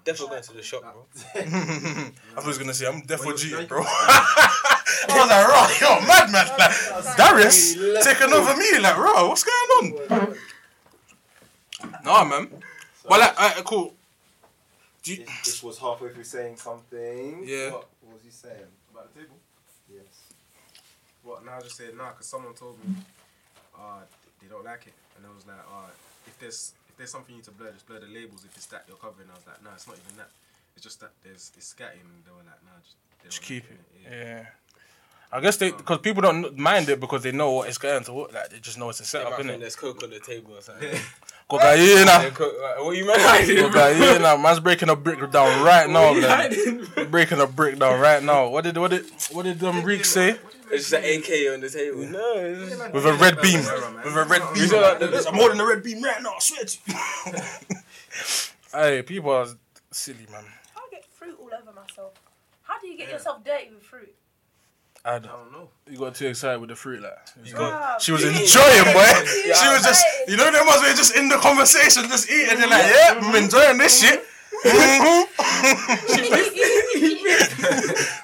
Nah.
Definitely going to the shop, bro.
I was gonna say I'm defo
Well,
G, bro.
can-
I was like, right, yo, madman, like Darius taking over me, like, bro, what's going on? Nah, man. Well, like, alright, cool. You,
This, this was halfway through saying something.
Yeah.
What, what was he saying?
About the table?
Yes.
What? Now I just said nah, because someone told me, uh, they don't like it, and I was like, uh, if there's if there's something you need to blur, just blur the labels. If it's that you're covering, I was like, nah, it's not even that. It's just that there's it's scatting. And they were like, nah, just, they
just keep
like
it.
Yeah.
Yeah. I guess they, because people don't mind it because they know what it's going to look like. They just know it's a
Yeah,
setup,
I think
innit?
there's coke on the table or something.
Cocaine.
Yeah, coke, like, what you man hiding? bro?
Cocaine. Man's breaking a brick down right now, man. Breaking a brick down right now. What did what did what did um Reek say?
It's just an AK on the table. No, it's just...
With a red beam. With a red beam.
You know, like the-
I'm holding the red beam right now. I swear to you. hey, people are silly, man.
How I get fruit all over myself. How do you get yourself dirty with fruit?
I
I
don't.
don't know.
You got too excited with the fruit, like.
You got-
She was
Yeah.
enjoying, boy.
Yeah.
She was just, you know, them ones were just in the conversation, just eating. They're like, yeah, I'm enjoying this shit.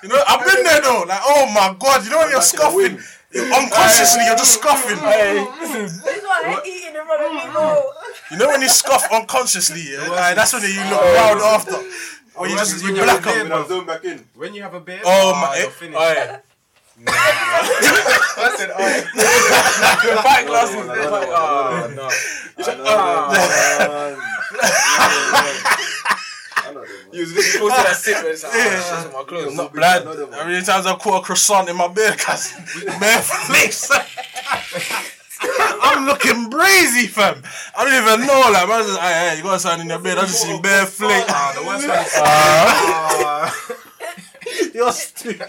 You know, I've been there though. Like, oh my god, you know when you're scoffing, unconsciously you're just scoffing.
This is why I hate eating in front of people.
You know when you scoff unconsciously, yeah? Like, that's when you look proud after. Or you just you
When you're
black
there,
out.
When I zone back in.
When you have a beer,
Oh,
ah,
my-
you're finished.
Oh, yeah.
I said, oh,
Fight
No,
glasses.
no, no,
they're
no,
like,
no,
oh,
no,
no.
I know them,
You was looking forward to that sip, but it's like, oh, shit, my clothes.
Not blood. How many times I caught a croissant in my beard, cuz bare flakes. I'm looking brazy, fam. I don't even know, like, man, just, hey, hey, you got something in your bed. I just seen bare flake.
ah, the worst one is.
Ah, you're stupid.
man.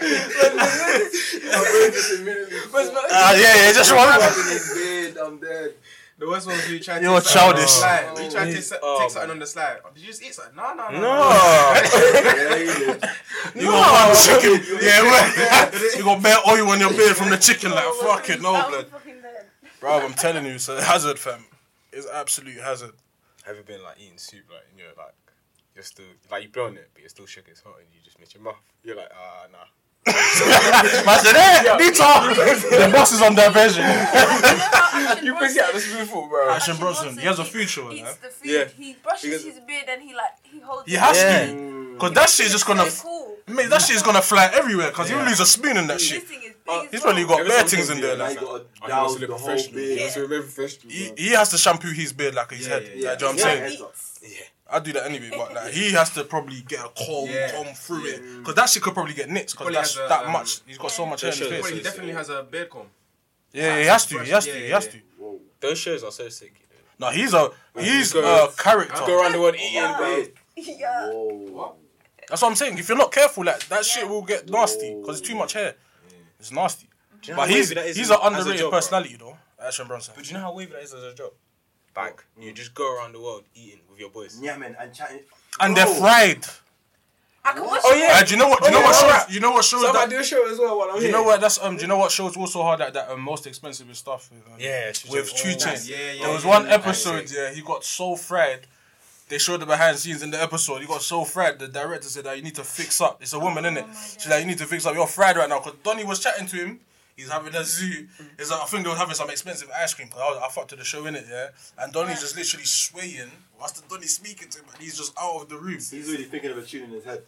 Ah, yeah, yeah, just one.
I'm dead.
The worst one was when you tried to
You're
take something on the
childish.
slide. When you tried to
He's-
take
oh,
take something on the slide. Did you just eat something? No, no, no.
No.
You
got one chicken. Yeah, well, you got bare oil on your beard from the chicken, like, fucking no, blood. Bro, I'm telling you, it's a hazard, fam. It's absolute hazard.
Have you been like eating soup, like, and you're like, you're still, like, you blown it, but you're still shook it's hot, and you just miss your mouth. You're like, ah, nah.
Man said, hey, Nita! The boss is on diversion.
You bring it out the spoonful, bro.
Action Bronson, he has a future,
Eats
man.
the food.
Yeah.
He brushes
Because-
his beard and he like he holds.
He has
Yeah.
to. Because that shit's just gonna.
So cool.
Mate, that shit's gonna fly everywhere because he'll lose a spoon in that shit.
thing is big
Uh,
He's probably got bare things in there.
does
Like,
you gotta
I want
douse
to look professional. He wants to look very professional.
he,
bro.
he has to shampoo his beard like his
Yeah,
head.
yeah,
Like, do you know what I'm
Yeah,
saying?
Yeah.
I do that anyway, but like he has to probably get a comb,
Yeah.
comb through it because that shit could probably get nicked because
Probably
that's
has a,
that
um,
much. He's got so much hair in his
Well,
Well,
face.
he definitely has a beard comb.
Yeah, he has to. He has to.
Yeah,
He has
yeah,
to.
Whoa.
Those shows are so sick. You know?
No, he's a he's
go-
a
Go
character.
around the world eating, bro.
Yeah.
Whoa.
That's what I'm saying. If you're not careful, like that shit will get nasty because it's too much hair. It's nasty.
You know
But
how
he's
wavy that is
he's
as
an
a
underrated
job, bro?
personality though, Action Bronson.
But do you know how wavy that is as a job? Like, you just go around the world eating with your boys.
Yeah, man, and chatting.
And they're fried.
I can watch
Oh,
it.
yeah.
Uh, do you know what? Do you
Oh,
know what shows?
alright.
You know what shows
So I
that?
do a show as well while I'm
Do
here.
you know what? That's um. Do you know what shows also hard that that um, most expensive with stuff with um,
Yeah,
with 2 Chainz.
Yeah, yeah.
There was
yeah,
one
yeah,
episode, yeah, he got so fried. They showed the behind the scenes in the episode. He got so fried. The director said that you need to fix up. It's a woman, innit? She's like, you need to fix up. You're fried right now. Because Donnie was chatting to him. He's having a zoo. He's like, I think they were having some expensive ice cream. Cause I, was, I fucked to the show, in it, Yeah. And Donnie's just literally swaying whilst the Donnie speaking to him, and he's just out of the room.
He's already thinking of a tune in his head.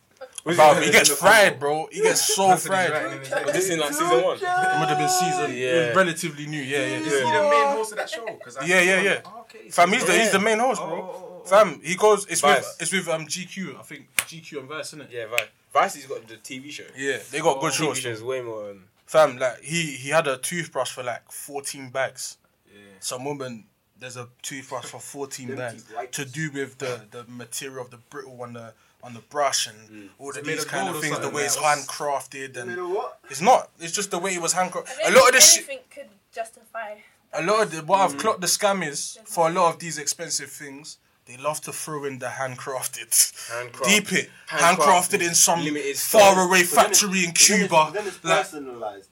Bro, he gets fried, bro. He gets so
That's
fried.
writing in his head.
Was this in like season one?
It would have been season. It
Yeah.
was relatively new. Yeah, yeah.
Is he the main host of that show? 'Cause I-
Yeah, yeah, yeah.
Oh, okay.
Fam, he's the, he's the main host,
Oh,
bro.
oh, oh, oh.
Fam, he goes. It's
Vice.
with it's with um GQ. I think GQ and Vice, isn't it?
Yeah, Vice. Vice has got the TV show.
Yeah, they got good
TV
shows.
show way more. Um,
Fam, like he he had a toothbrush for like fourteen bags.
Yeah.
Some woman, there's a toothbrush for fourteen bags to do with the the material of the brittle on the on the brush and all of these kind of things. The way it's handcrafted and
what?
it's not. It's just the way it was handcrafted. A lot of
think
this shit.
anything could justify.
A lot of the, what I've clocked the scam is for a lot of these expensive things. They love to throw in the handcrafted.
Handcraft-
Deep it.
handcrafted,
Handcrafted in some
limited
far
stock.
away
But then
factory in
it's- then it's-
Cuba.
Then it's
Like,
personalized.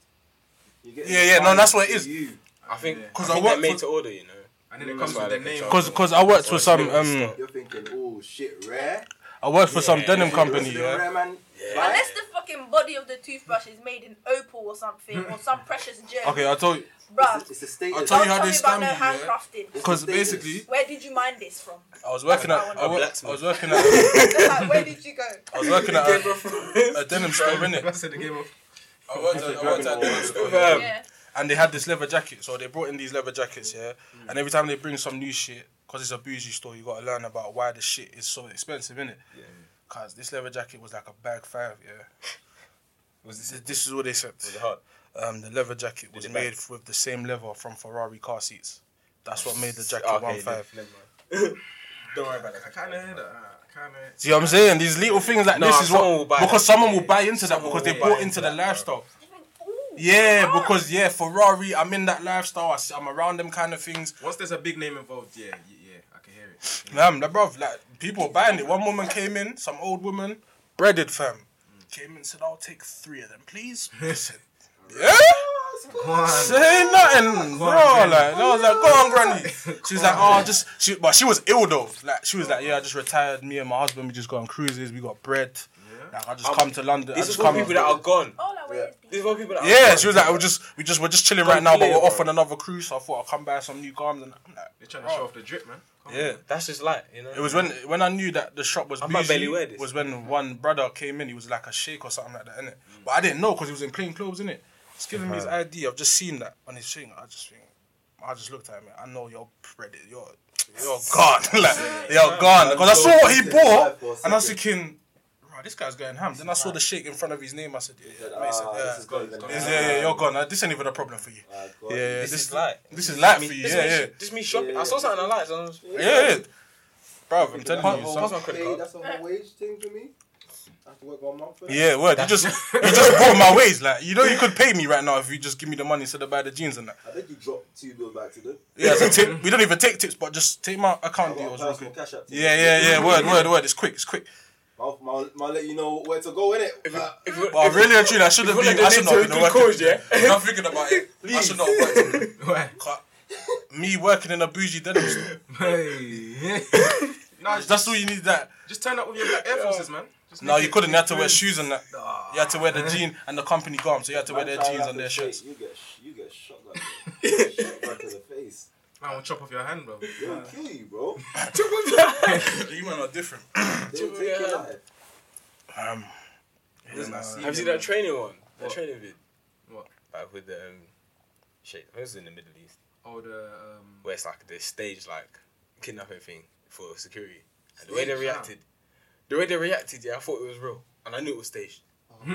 You
Yeah, yeah, no, that's what it is.
You.
I think because
I
I
work
made to order, you know.
And then it comes with the name.
Cause, cause I worked for some um.
You're thinking, oh shit, rare.
I worked for some
Yeah.
denim company,
the
yeah.
Rare man.
Unless the fucking body of the toothbrush is made in opal or something, or some precious gem.
Okay, I told you,
Bruh,
It's, it's a status.
I'll tell you how
tell
they
me about
you, yeah? because
status.
basically
Where did you mine this from?
I was working at, I,
A
wo- I was working at,
like, where did you go?
I was working at a, a denim store, innit?
That's in the game of.
I worked at, I worked at a denim store,
Yeah.
and they had this leather jacket. So they brought in these leather jackets, yeah. And every time they bring some new shit, cause it's a bougie store, you gotta learn about why the shit is so expensive, innit? Yeah. Cause this leather jacket was like a bag five, yeah.
Was
This,
this
this is what they said.
was it hard?
Um, the leather jacket was made
bang?
with the same leather from Ferrari car seats. That's what made the jacket
Okay,
one five.
Don't worry about that.
I
that.
kind of hear that. I kind of.
See what I'm saying? These little things like
No,
this is what
will buy
because
that.
someone will buy into that because they bought
into
into the lifestyle. Yeah,
bruh.
because yeah, Ferrari, I'm in that lifestyle. I see, I'm around them kind of things.
Once there's a big name involved, yeah, yeah, yeah I can hear it.
Fam, like, bruv, like people are buying it. One woman came in, some old woman, breaded fam, came in and said, "I'll take three of them, please." I said, "Yeah."
Go on.
Say nothing, bro.
Granny.
Like, I was like, go on, granny. She was like, oh, just, she, but she was ill though. Like, she was like, yeah, I just retired. Me and my husband, we just go on cruises. We got bread. Like, I just um, come to London. I
This
just
is for
come.
people that are gone.
Oh, like, where is
This
this?
is for people that are
Yeah,
gone.
she was like, we're just, we just, we're just chilling
Come
right now, but we're off on another cruise. So I thought I'd come buy some new garments. and I'm like,
They're trying to show off the drip, man. Come
yeah.
That's just like, you know.
It was when when I knew that the shop was
I might
bougie,
barely wear this.
was when one brother came in. He was like a sheikh or something like that, innit? Mm. But I didn't know because he was in plain clothes, innit? He's giving me his ID. I've just seen that on his thing. I just think, I just looked at him. I know you're ready. You're you're gone. like you're gone. Because I saw what he bought, and I was thinking, right, this guy's going ham. Then I saw the sheikh in front of his name. I said, yeah, yeah, mate,
Ah,
yeah.
this.
This- yeah, yeah, you're gone. Uh, This ain't even a problem for you.
Ah,
Yeah, yeah,
This
this,
is light.
This is light for you.
this
Yeah,
me-
yeah,
Just me shopping. I saw something I liked. and I was,
yeah, yeah. Bro, I'm telling you.
Pass my credit card.
that's a wage thing for me. I have to work one month.
Yeah, word. You just you just brought my ways. Like you know, you could pay me right now if you just give me the money instead of buy the jeans and that.
I think you dropped two bills by accident.
Yeah, it's a tip. We don't even take tips, but just take my account
I
details real quick.
cash app.
Yeah, yeah, yeah. Word, word, word. It's quick. It's quick.
I'll, I'll, I'll let you know where to go in it.
If you-
But really and truly, I should have been. I should not
donate
have been working.
cause, yeah?
I'm thinking about it. I should not have worked.
Why?
Me working in a bougie denim store.
Hey. no,
That's all you need. That.
just turn up with your black Air Forces, man. Just
No, you couldn't. You had to wear shoes and that.
Ah.
You had to wear the jean and the company garb, so you had to wear their jeans and their shirts.
You get, sh- you get shot like that. shot right to the face.
Man, will chop off your hand, bro.
They'll kill you, bro.
You men are different.
They'll take your life.
Um,
Listen, I
nah.
see
Have you
you,
seen that
man.
training one? That
What?
training vid?
What?
Like with the um, shit. I think was in the Middle East,
Oh, the um.
where it's like the stage like kidnapping thing for security, and the way they
Stage,
reacted, the way they reacted, yeah, I thought it was real, and I knew it was staged.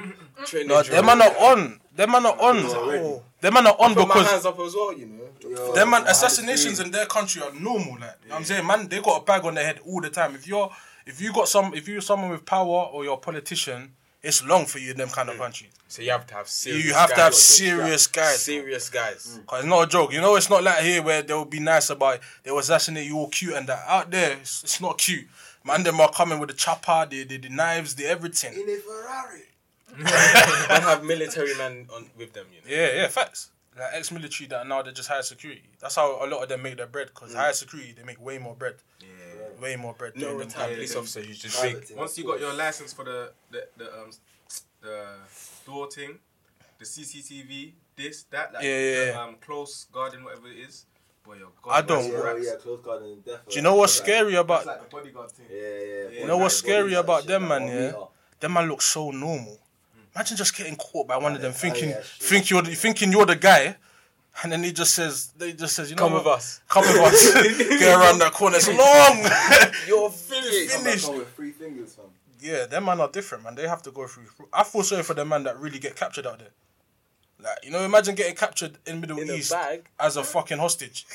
Training
No,
drill.
them man are on. Them man are on.
already.
Them man are on
Put my
because
hands up as well, you know.
Yo,
them man assassinations in their country are normal. Like you know what I'm saying, man, they got a bag on their head all the time. If you're if you got some if you're someone with power or you're a politician, it's long for you in them kind of countries.
So you have to have serious.
You have to have
guys.
serious guys.
serious guys.
Cause it's not a joke. You know, it's not like here where they'll be nice about it. They'll assassinate you all cute and that. Out there, it's, it's not cute. Man, them are coming with the chopper, the, the, the knives, the everything.
In a Ferrari.
and have military men on with them, you know.
Yeah, yeah, facts. Like ex-military that now they're just higher security. That's how a lot of them make their bread. Cause higher security, they make way more bread.
Yeah.
Way more bread.
No
doing
retired police officer who's just big.
Once you got your license for the the the um the door thing, the CCTV, this that, like,
Yeah, yeah,
the,
yeah.
um close guarding whatever it is. Boy,
I don't-
Yeah, yeah, close guard and death.
Do you know what's
Like-
scary about
It's like the bodyguard thing.
Yeah, yeah.
You
know what's
Body
scary about them, man,
on
yeah? them man look so normal. Imagine just getting caught by one of them
yeah,
thinking
yeah,
think you're the, thinking you're the guy, and then he just says they just says you know
Come
what?
with us.
Come with us. Get around that corner. It's long.
You're
Come
finished.
back
finished.
with three fingers, fam.
yeah, them man are different, man. They have to go through. I feel sorry for the man that really get captured out there. Like you know, imagine getting captured in Middle
In a
East
bag.
as a fucking hostage,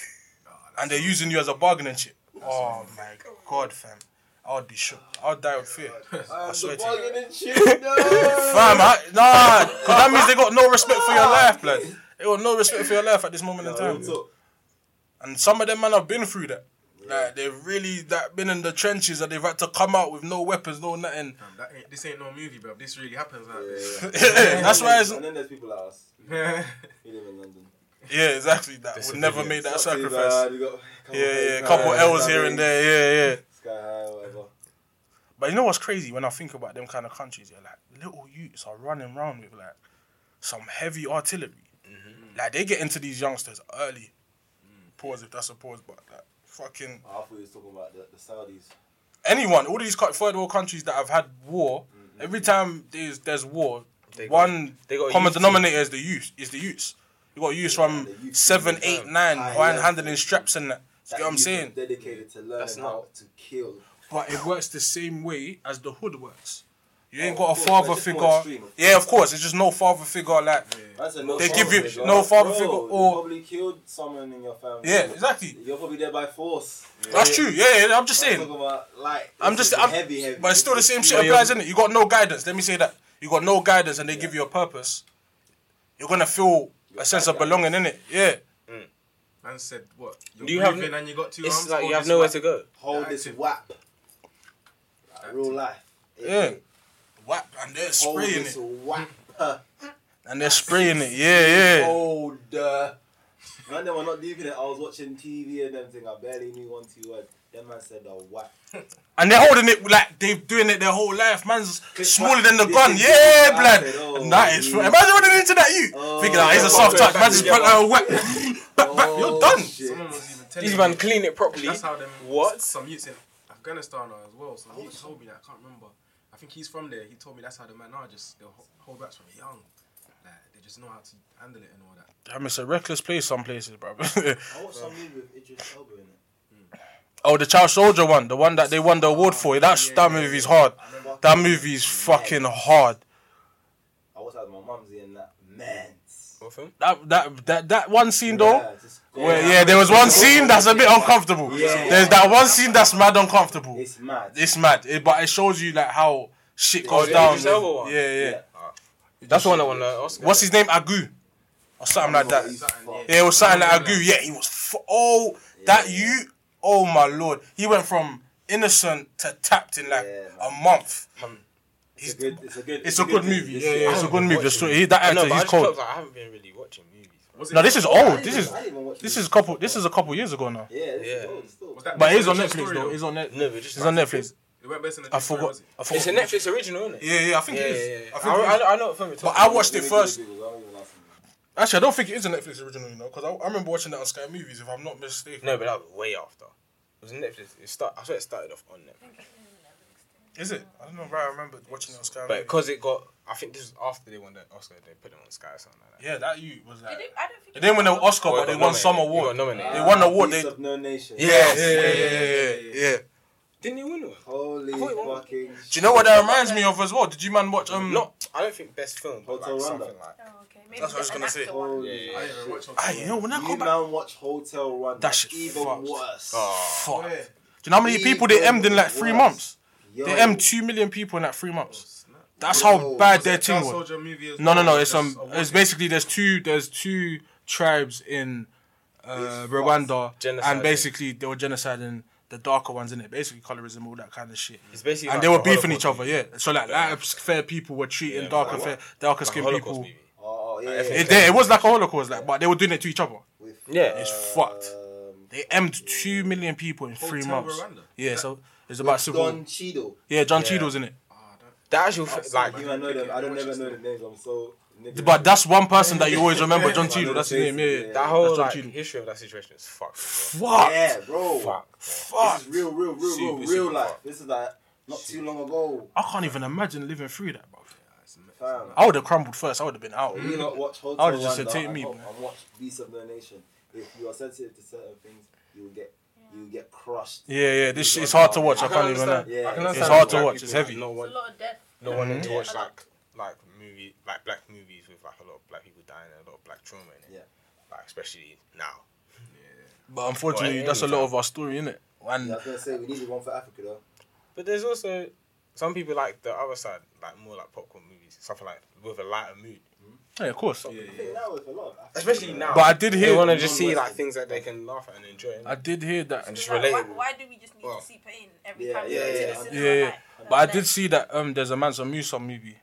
and they're using you as a bargain chip. Oh my god, fam. I would be shook. I would die with fear. I swear to you.
bargaining chip, no.
Fam, I, nah, because that means they got no respect for your life, blood. They got no respect for your life at this moment in time. And some of them man have been through that. Like they've really that been in the trenches and they've had to come out with no weapons, no nothing.
Damn, that ain't, this ain't no movie, bro. This really happens out
Yeah, yeah.
That's why it's
And then there's people like us.
there.
We live in London.
Yeah, exactly. That would never made that
Not too
sacrifice.
bad, got a
Yeah,
days
yeah, a couple
yeah,
L's here and there. Yeah, yeah.
Sky high, whatever.
But you know what's crazy when I think about them kind of countries? Yeah, like little youths are running around with like some heavy artillery. Mm-hmm. Like they get into these youngsters early. Mm. Pause if that's a pause, but like fucking
I thought you was talking about the, the Saudis.
anyone, all these third world countries that have had war. Mm-hmm. Every time there's there's war,
They got-
one
they got
common
youth team.
denominator is the youth. Is the youths. You got youths from
the youth
seven,
team,
eight, nine,
high
behind
level.
handling straps and that.
That
You get what I'm saying?
Dedicated to learning
That's
how
not-
to kill.
But it works the same way as the hood works. You ain't
Oh,
got a
course,
father
but it's just more
figure.
extreme,
Yeah, of course. It's just no father figure like.
That's a no
They give you
figure.
no father
Bro,
figure
you
or-
probably killed someone in your family.
Yeah, exactly.
You're probably there by force.
That's true. Yeah, yeah. I'm just saying.
like.
I'm just. I'm,
heavy, heavy.
But it's still the same shit
But you're-
applies, isn't it? You got no guidance. Let me say that. You got no guidance, and they give you a purpose. You're gonna feel a sense of belonging in it. Yeah. Mm.
Man said what? You're
Do you have
breathing and you got two
It's
arms.
like you have nowhere to go.
Hold this
Active.
whap. Like real life.
Yeah. Whap, and they're spraying it,
whap.
and they're spraying it. Yeah, yeah.
Hold. Uh, man, they were not leaving it. I was watching TV and them thing. I barely knew one two words. That man said the whap.
And they're holding it like they've doing it their whole life. Man's
Click,
smaller than the gun. Yeah,
I
blood.
said, oh,
that is.
yeah.
Imagine running into that you.
Oh,
Thinking, like, he's a soft touch.
Back
Man just put a whack. Back, back. You're
Oh,
done.
shit.
Someone was even telling
These
me.
man clean it properly.
That's how them.
What?
Some youths in Afghanistan are as well. Some youth told me that. I can't remember. I think he's from there. He told me that's how the man are. Just they'll ho- hold backs from young. Like they just know how to handle it and all that.
Damn, it's a reckless place. Some places, bro.
I watched some movie with Idris Elba in it. Hmm.
oh, the Child Soldier one, the one that they won the award for. That
Yeah,
that
yeah,
movie's
yeah.
hard. That movie's fucking hard.
I was at my mumsy and that man.
What film?
That that that that one scene though.
Just go
Where,
out.
yeah, there was one scene that's a bit uncomfortable.
Yeah.
There's that one scene that's mad uncomfortable.
It's mad.
It's mad, It- but it shows you like how shit
Oh,
goes
the
down.
Idris
Yeah, yeah,
Yeah.
That's the one that won the Oscar.
What's his name? Agu, or something like that.
Something,
fucked.
Yeah, it was something like Agu. Yeah, he was. F- oh, that you. Oh my lord, he went from innocent to tapped in like
Yeah,
a month.
Um, it's
He's,
a good. It's a good.
it's a good movie.
it's
Yeah, yeah, it's a good movie. The story. He, that
I know,
actor, he's cold.
felt like I haven't been really watching movies.
Was it
No, this is old. This is
even- I didn't even watch
this is a couple. This is a couple years ago now.
Yeah, this
Yeah.
old still.
Was that
But it
based
is
on
on
a true
Netflix
story,
though. It's on Netflix.
No, but just
It's on Netflix.
It went based on a
I
true
forgot. I forgot.
It's a Netflix original, isn't it?
Yeah, yeah. I think
Yeah,
it
yeah,
is.
yeah.
I
I,
think it is.
I, I know what film you're
But I
about.
watched it first.
Google, I don't even ask him.
Actually, I don't think it is a Netflix original, you know, because I, I remember watching that on Sky Movies, if I'm not mistaken.
No, but that was way after. It was Netflix. It start, I swear it started off on Netflix.
Is it? I don't know, but I remember watching it on Sky
But
Movies.
because it got, I think this was after they won the Oscar, they put it on Sky or something like that.
Yeah, that you was like.
Did it, I don't think
They didn't win the Oscar,
Well,
but they won some
nominated. It
award.
got nominated.
They won the award. They.
of No Nation.
Yeah,
Yes.
yeah, yeah, yeah, yeah, yeah.
Didn't he win one?
Holy
I thought it won.
fucking.
Do you know what that reminds me of as well? Did you man watch um?
Not, I don't think best film, but
Hotel
like
Rwanda.
something like.
Oh, okay. Maybe
That's what I was gonna say.
Holy
Yeah,
I
yeah,
didn't watch Hotel
Aye, you know when I
You
go back,
man watch Hotel Run.
That shit
even
fucked.
worse.
Oh.
fuck.
Yeah.
Do you know how many people they emmed in like three
Worse.
months?
Yo.
They emmed two million people in like three months.
Snap.
That's
Yo,
how bad
Was
their
team
was.
Soldier movie as
No, no, no. It's um. It's basically there's two there's two tribes in uh, Rwanda, and basically they were genociding the darker ones in it. Basically colorism, all that kind of shit.
It's basically
and
like
they were
a
beefing
Holocaust
each other.
movie.
Yeah. So like light fair people were treating
Yeah,
darker
like
fair, darker
Like
skinned
Holocaust
people.
movie.
Oh, yeah.
I
yeah,
think
It, it was like a holocaust, like, but they were doing it to each other.
With,
Yeah.
It's fucked.
um,
They emmed two million people in three months.
Rwanda?
Yeah, so it's about
with
civil.
Don Cheadle.
yeah, John
Yeah.
Cheadle's in it.
I don't-
The actual, f-
seen
like,
You I know them. I don't
Watch
never know the names. I'm so. nigga.
But that's one person that you always remember, John
I
Cheadle. That's
the
his name. Yeah, yeah.
yeah.
that whole
John
like
Cheadle.
history of that situation is fucked.
Fuck.
Yeah, bro.
Fuck.
Fuck.
This is real, real, real,
Super,
real,
super
real life.
fucked.
This is like not too long ago.
I can't even imagine living through that, bro.
It's
Fam.
I would have crumbled first. I would have been out.
You not watch Hotel
I would've just said, take me,
ho-
man.
and watch Beast of the Nation. If you are sensitive to certain things, you will get you get crushed.
Yeah, yeah. This shit is hard to watch. I,
I can
can't even lie.
Yeah.
I can
It's
hard to watch, it's heavy.
Not,
There's
want,
a lot of death.
not wanting to watch like like movie like black movies with like a lot of black people dying and a lot of black trauma in it.
Yeah.
Like especially now. Yeah.
But unfortunately,
Well,
that's a lot of our story, innit? And
Yeah, I was gonna say we needed one for Africa though.
But there's also some people like the other side, like more like popcorn movies, something like with a lighter mood.
Yeah, of course.
Yeah,
I think now a lot of
Especially now.
But I did
They
hear.
want to just see like things that they can laugh at and enjoy.
I did hear that.
And just
Like, why,
relatable.
why do we just need
Well,
to see pain every
yeah,
time
yeah, yeah, yeah.
Yeah, yeah.
like,
But I
like,
did see that um, there's a Mansa Musa movie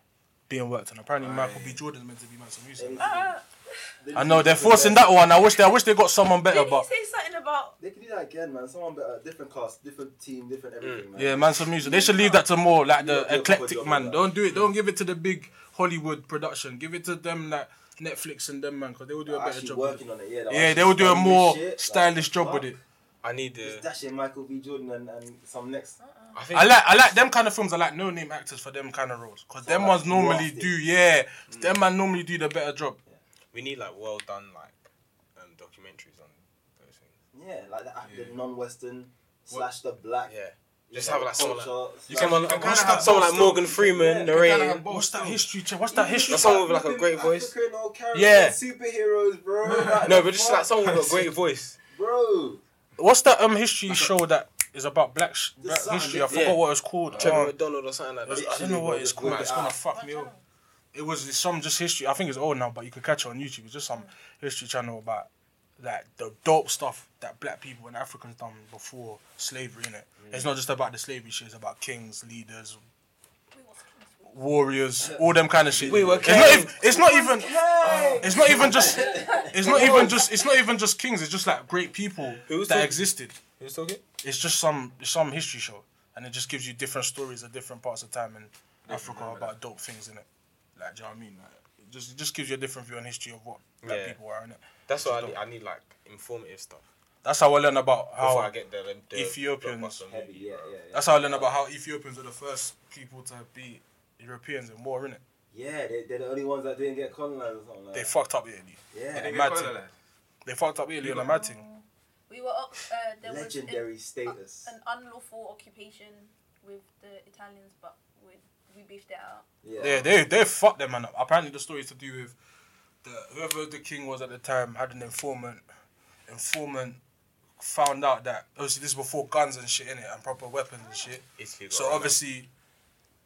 being worked on. Apparently, Michael B. Jordan's meant to be Mansa Musa.
Uh,
They
I know they're forcing that one. I wish they, I wish they got someone better,
Did
but
say something about?
They can do that again, man. Someone better, different cast, different team, different mm. everything, man.
yeah, man, some music. They should leave that to more like the
gotta do a proper
eclectic
job
man.
with.
Don't do it. Don't give it to the big Hollywood production. Give it to them like Netflix and them man, because they will do a better
actually
job. With it.
working on it. Yeah, they're
Yeah, they will do a
studying
more
this shit,
stylish job
what?
with it.
I need
Just
the.
dashing Michael B. Jordan and, and some next. Uh-uh.
I think
I like I like them kind of films. I like no name actors for them kind of roles because them
like
ones normally
grafted.
do yeah. Mm. Them man normally do the better job.
We need like well done like um, documentaries on those things.
Yeah, like the,
Yeah.
the non-Western slash the black.
Yeah. Just have like someone like you
slash-
can,
you can
what's that, someone like Morgan. Freeman
Yeah,
narrating.
have What's that history? check? What's that history?
Or someone with like a great voice.
African
Yeah.
superheroes, bro. Like,
No, but just
fuck?
like someone with a great voice.
bro.
What's that um history show that is about black, sh- black history? I
yeah.
forgot what it's called.
Trevor
Um,
McDonald or something like that.
I don't know what it's called. It's gonna fuck me up. It was some just history. I think it's old now, but you can catch it on YouTube. It's just some history channel about like the dope stuff that black people and Africans done before slavery. In it, mm. it's not just about the slavery shit. It's about kings, leaders, warriors, all them kind of shit.
We were
It's not,
kings.
it's not even. It's not even just. It's not even just. It's not even just kings. It's just like great people that
talking?
existed.
Who's talking?
It's just some some history show, and it just gives you different stories of different parts of time in Africa about dope things in it. Like, do you know what I mean? Like, it just it just gives you a different view on history of what black
Yeah.
people are in it.
That's what I need. I need like informative stuff
That's how I learn about
before I
how.
get the, the
Ethiopians-
blockbuster
Heavy,
movie,
yeah,
bro.
yeah, yeah.
That's how I learn about how Ethiopians are the first people to beat Europeans and more in war, innit?
Yeah, they, they're the only ones that didn't get colonized or something like
They
that.
fucked up Italy.
Yeah,
They
They
mad thing.
colonized.
They fucked up Italy on a mad thing.
We were up. Uh, there
legendary
was
status.
an, an unlawful occupation with the Italians, but we we beefed it out.
Yeah,
Yeah, they they fucked them man up. Apparently the story is to do with the whoever the king was at the time had an informant. Informant found out that obviously this is before guns and shit in it and proper weapons and shit.
Italy
So obviously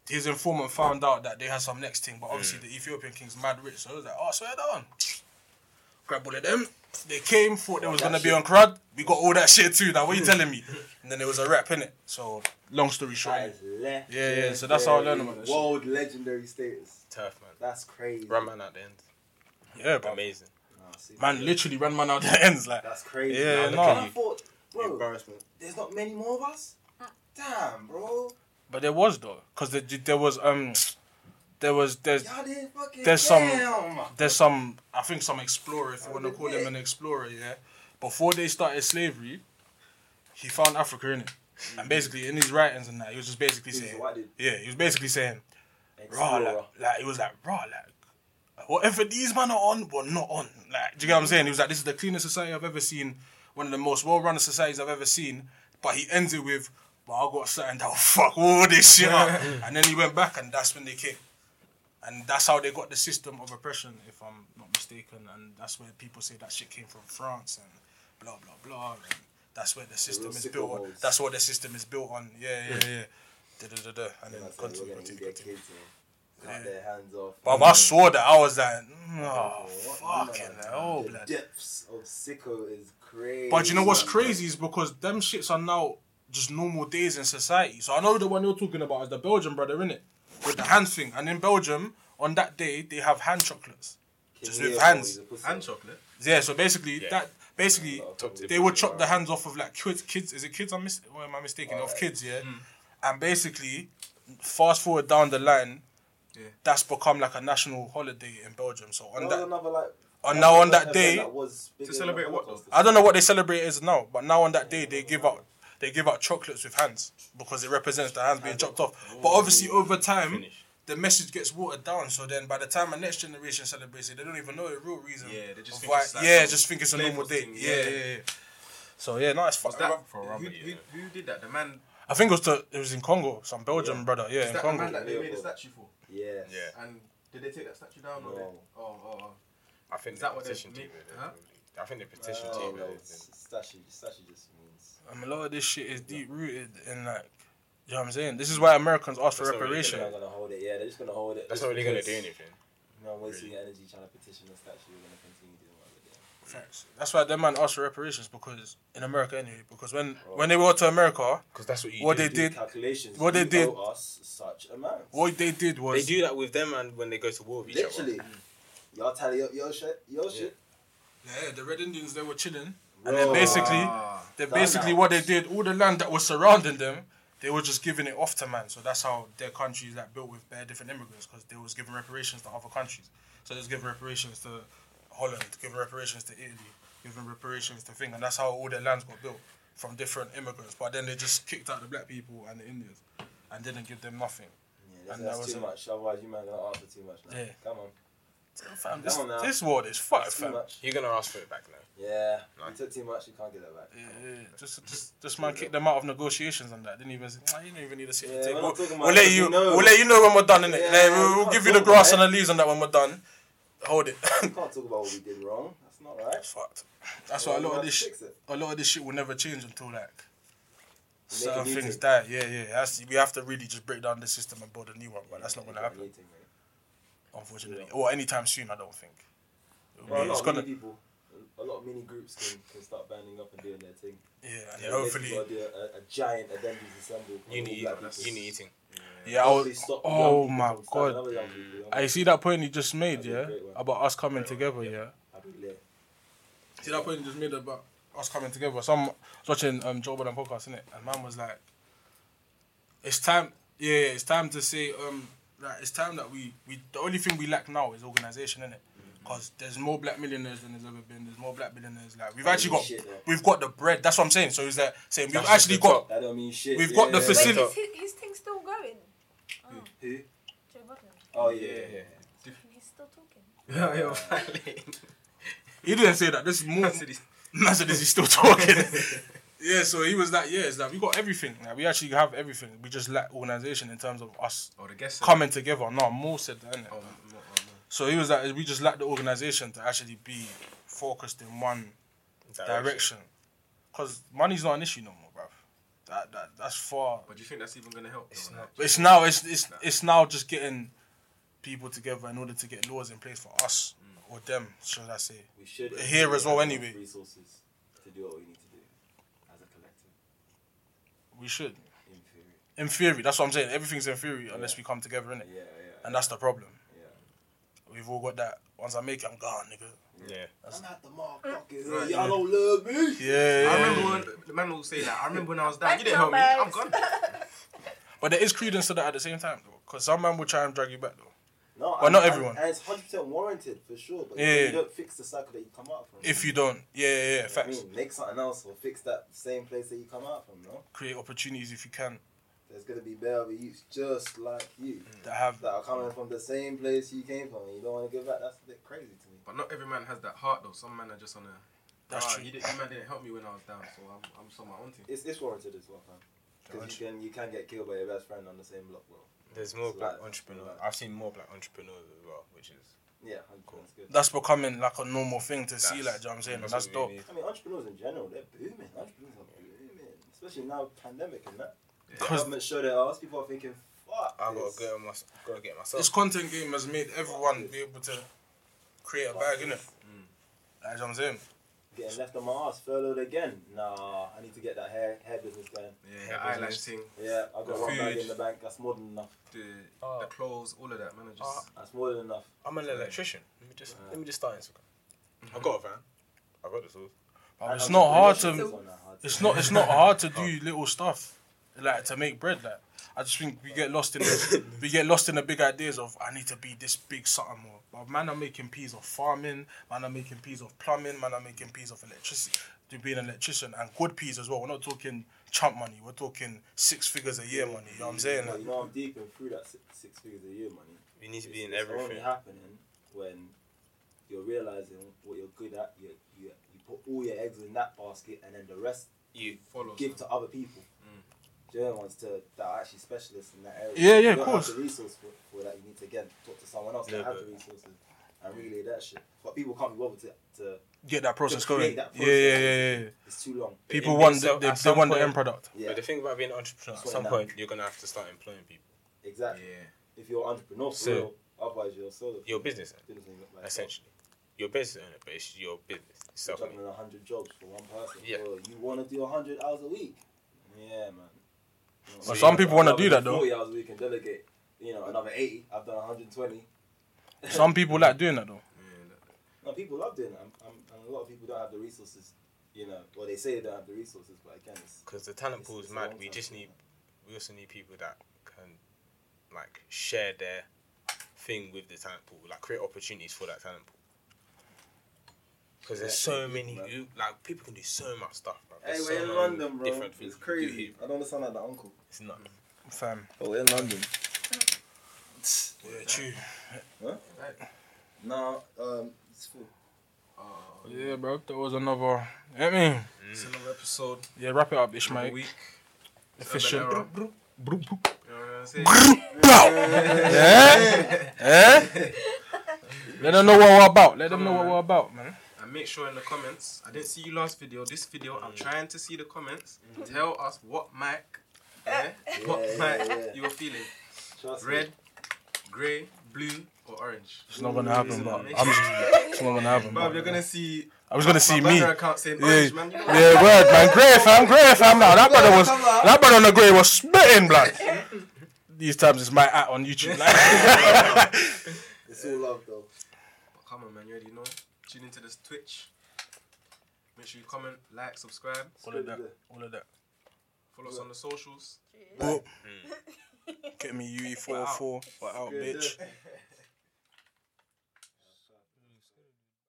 his informant found out that they had some next thing, but obviously mm. the Ethiopian king's mad rich, so he was like, oh, swear down. Grab all of them. They came, thought they was gonna be on crud. We got all that shit too. Now what you telling me? And then there was a rap in it. So long story short,
That is legendary.
Yeah, yeah, so that's how I learned about that shit.
World legendary status.
Tough man.
That's crazy.
Run man at the end.
yeah, but
Amazing.
Nah, see,
man literally ran man out the ends like.
That's crazy.
Yeah,
man.
no.
And I thought, bro,
Embarrassment.
there's not many more of us. Damn, bro.
But there was though, because there, there was um, there was there's
fucking.
There's some-
Damn.
there's some I think some explorer if you want to call him an explorer yeah. Before they started slavery, he found Africa in it, and basically in his writings and that he was just basically saying
a white dude.
yeah he was basically saying raw like, like he was like raw like whatever these men are on we're not on like do you get what I'm saying he was like this is the cleanest society I've ever seen one of the most well run societies I've ever seen but he ends it with but I got something that'll fuck all this shit up and then he went back and that's when they came and that's how they got the system of oppression if I'm not mistaken and that's where people say that shit came from France and blah blah blah and that's where the system is built on
holes.
that's what the system is built on yeah yeah yeah da, da, da, da. and then
That's like,
continue continue continue
kids their hands off.
but I saw that I was like mm, oh
What?
fucking hell
the
blood
depths of sicko is crazy.
But you know what's crazy is because them shits are now just normal days in society. So I know the one you're talking about is the Belgian brother, innit? With the hand thing. And in Belgium, on that day, they have hand chocolates. Just with hands.
he's a pussy.
And chocolate.
Yeah, so basically,
Yeah.
that basically they would chop the hands off of like kids. Kids is it kids? I'm mis- or am I mistaken? Of kids, yeah. Hmm. And basically, fast forward down the line,
Yeah.
that's become like a national holiday in Belgium. So on
That
that,
another like.
on now on that day,
that was bigger
To
than
celebrate what,
Holocaust.
I don't know what they celebrate is now, but now on that day they give out they give out chocolates with hands because it represents the hands being chopped off. But obviously over time
Finish.
the message gets watered down. So then by the time a next generation celebrates it, they don't even know the real reason.
Yeah, they just think
why.
it's like
yeah, just think it's a normal
playful thing,
Yeah,
yeah.
yeah, yeah. So yeah, no, it's
Was
fun.
that
for a
who, who, who did that? The man.
I think it was the it was in Congo, some Belgian brother. Yeah,
Is
in
that the
Congo.
man that they made a statue for?
Yes.
Yeah.
And did they take that statue down? Or
No.
they, oh, oh, oh.
I think
Is
the
that what they
petition team.
make- huh?
I think the petition
Oh,
team.
Oh, no,
did it.
statue, statue just means.
Um, a lot of this shit is deep rooted in like, you know what I'm saying. This is why Americans ask for
That's not really
reparation.
They're not gonna hold it. Yeah, they're just gonna hold it.
That's not really gonna do anything.
You know, wasting your energy trying to petition the statue. We're gonna continue doing what we're doing.
Facts. That's why them man asked for reparations because in America anyway. Because when when they went to America,
Because that's what you
What
do.
they
Do
did-
calculations.
what they did-
owe us such amount.
what they did was
They do that with them and when they go to war with each
Literally.
other.
Y'all tally up your shit, your shit.
Yeah, the Red Indians they were chilling, and then basically,
Ah,
they
Done
basically what they did, all the land that was surrounding them, they were just giving it off to man. So that's how their countries like built with bare different immigrants because they was giving reparations to other countries. So they was giving reparations to Holland, giving reparations to Italy, giving reparations to thing, and that's how all their lands got built from different immigrants. But then they just kicked out the black people and the Indians, and didn't give them nothing.
Yeah,
And
that's,
that was
too
a-
much. Otherwise, you man gonna ask for too much now.
Yeah.
Come on.
Fam, this,
Come now.
this world is fucked,
That's too
fam.
much.
You're gonna ask for it back now.
Yeah.
Like-
You took too much. You can't get that back.
Yeah, yeah, just, just, this man kicked them out of negotiations and that. Didn't even say, nah, you don't even need to sit at
Yeah,
the table.
we're not talking
We'll, let you,
we know.
we'll let you know when we're done, innit?
Yeah,
Like, we'll,
we're
we'll give you the grass and the leaves and that when we're done. Hold it.
You can't talk about what we did wrong. That's not right.
It's fucked. That's
Yeah,
why a lot of this,
to
shit,
fix
a lot of this shit will never change until like
Make
certain things die. Yeah, yeah. That's, we have to really just break down the system and build a new one, but that's not gonna happen,
anything, mate.
unfortunately, or anytime soon. I don't think. It'll be-
a lot
it's
of
gonna,
mini people, a lot of mini groups can, can start banding up and doing their thing.
yeah, and
Yeah,
hopefully,
to a, a giant Addendums assemble. of
Uni,
all black
uni eating.
yeah. I was, oh my god.
other young people.
I see that point you just made,
That'd be a
yeah, about us coming together, yeah.
I'd be lit.
See that point you just made about us coming together. Some I was watching um Joe Budden podcast, innit? And man was like, It's time yeah, yeah, it's time to say um like it's time that we, we the only thing we lack now is organisation, innit? Mm. Because there's more black millionaires than there's ever been. There's more black billionaires. Like we've
That
actually got
shit, though.
we've got the bread. That's what I'm saying. So is that saying we've
That's
actually
the
got
top.
That don't mean shit.
We've got the
yeah.
facility-
Wait, is his, his thing still going? Oh,
Who?
Joe Budden.
Oh yeah.
Yeah.
He's still talking.
Yeah, oh, you're
he didn't say that. This is more
I said he's-
Man said, is he still talking? Yeah, so he was like, yeah, it's like we got everything. Like, we actually have everything. We just lack organisation in terms of us
Oh, the guest said
coming together. No, more said that, innit?
Oh, no, no.
So he was like, we just lack the organisation to actually be focused in one direction. Because money's not an issue no more, bruv. That, that that's far.
But do you think that's even gonna help?
It's not.
It's now it's it's it's now just getting people together in order to get laws in place for us mm. or them, should I say?
We should
Here as well anyway.
Resources to do what we need to do as a collective.
We should.
In theory.
In theory, that's what I'm saying. Everything's in theory unless we come together, innit?
Yeah, yeah.
And that's the problem.
yeah.
We've all got that. Once I make it, I'm gone, nigga.
Yeah.
I'm at the motherfucking
Right,
Y'all
yeah.
don't love me.
Yeah.
I remember when the man will say that. I remember when I was down. You didn't help me. I'm gone.
But there is credence to that at the same time, though. Because some man will try and drag you back, though.
No,
Well,
and-
not everyone.
And, it's hundred percent warranted for sure. But
Yeah,
you
yeah.
don't fix the cycle that you come out from.
If you don't, yeah, yeah, yeah,
You know what I
facts.
mean, make something else or fix that same place that you come out from. No,
Create opportunities if you can
there's gonna be better youths just like you
that have.
that are coming from the same place you came from. and You don't want to give back. That's a bit crazy to me.
But not every man has that heart though. Some men are just on a.
That's
ah,
true.
You, did, you man didn't help me when I was down, so I'm I'm just on my own team.
It's it's warranted as well, fam. Because you can you can get killed by your best friend on the same block, bro.
There's more
It's
black
life.
entrepreneurs.
It's
I've seen more black entrepreneurs as well, which is
Yeah, 100%, that's good.
That's becoming like a normal thing to see, like, do you know what I'm saying?
That's
that's dope.
need.
I mean, entrepreneurs in general, they're booming. Entrepreneurs are booming, especially now pandemic and that. The
'Cause-
government show their ass. People are thinking, "Fuck
I gotta get my, gotta get myself.
This content game has made everyone be able to create a bag, innit? Like,
Mm.
do you know what I'm saying?
Getting left on my ass, furloughed again. Nah, I need to get that hair hair business going.
Yeah,
Yeah,
the eyelash
business.
thing,
Yeah, I got
The
one bag
food.
in the bank. That's more than enough.
the
Oh.
the clothes, all of that, man. are just
Oh.
That's more than enough.
I'm an electrician. Let me just let me just start Instagram. Mm-hmm. I got a van. I got the tools.
But it's not hard to.
is not that hard to
It's
do.
not. It's not hard to do oh. little stuff, like to make bread. Like I just think we get lost in the, we get lost in the big ideas of I need to be this big something more. But man are making peas of farming. Man are making peas of plumbing. Man are making peas of electricity. To be an electrician and good peas as well. We're not talking chump money. We're talking six figures a year money. You know what I'm saying? Like,
you know, I'm deep in through that six, six figures a year money.
You need to be
It's-
in
it's only
everything.
happening when you're realizing what you're good at. You, you you put all your eggs in that basket, and then the rest
You
follow.
give to other people. German ones to that are actually specialists in that area.
Yeah, yeah,
you
of course.
Have the resource for, for that, you need to again talk to someone else
Yeah,
that
has
the resources and relay that shit. But people can't be bothered to, to
get that process going.
create that
Yeah, yeah, yeah, yeah.
it's too long.
People
It
want
makes
the, they, they
some
want the end product.
Yeah,
But the thing about being an entrepreneur, at some point you're gonna have to start employing people.
exactly.
Yeah.
If you're an entrepreneur for
So-
real, otherwise you're solo.
You're business
Business like
essentially. You're business owner, but it's your business. It's
You're
self
juggling hundred jobs for one person.
Yeah.
Bro, you want to do a hundred hours a week? Yeah, man. You know,
some people wanna do that, though.
Forty hours a week and delegate. You know, another eighty. I've done 120.
Some people like doing that though.
No, people love doing it, and, and, and a lot of people don't have the resources. You know, well, they say they don't have the resources, but again, it's
Because the talent pool is mad. We just need, we also need people that can, like, share their thing with the talent pool, like create opportunities for that talent pool. Because there's so many, you, like people can do so much stuff, bro.
Hey, we're
so
in London, bro.
Different things
It's
we can do
crazy.
here,
I don't understand like the uncle.
It's not.
Fam.
Oh, we're in London.
Yeah, true.
No, um, it's full.
Uh,
Yeah, bro. That was another. You know what I mean?
it's another episode.
Yeah, wrap it up,
Another
Ishmael.
week.
Efficient.
Urban Era.
Bro, bro.
You know what
Yeah? Eh? Let them know what we're about. Let them know what we're about, man.
And make sure in the comments. I didn't see you last video. This video, I'm trying to see the comments. Tell us what mic, yeah, what
Yeah, yeah,
mic
yeah.
you were feeling.
Trust me.
Red, grey, blue, or orange.
It's not gonna happen,
Mm,
but I'm just, it's not gonna happen.
Bro,
but-
you're gonna see.
I was gonna see me.
burner account saying
Yeah,
orange, man. You know
yeah, word, man. Great fam, great fam. Now that brother was, that brother on the grey was spitting blood. These times it's my at on YouTube. Like.
It's all love, though.
Come on, man. You already know. Tune into this Twitch. Make sure you comment, like, subscribe.
all of that, all of that.
Follow us on the socials.
Boop. Get me UE44. We're out, bitch.
Good.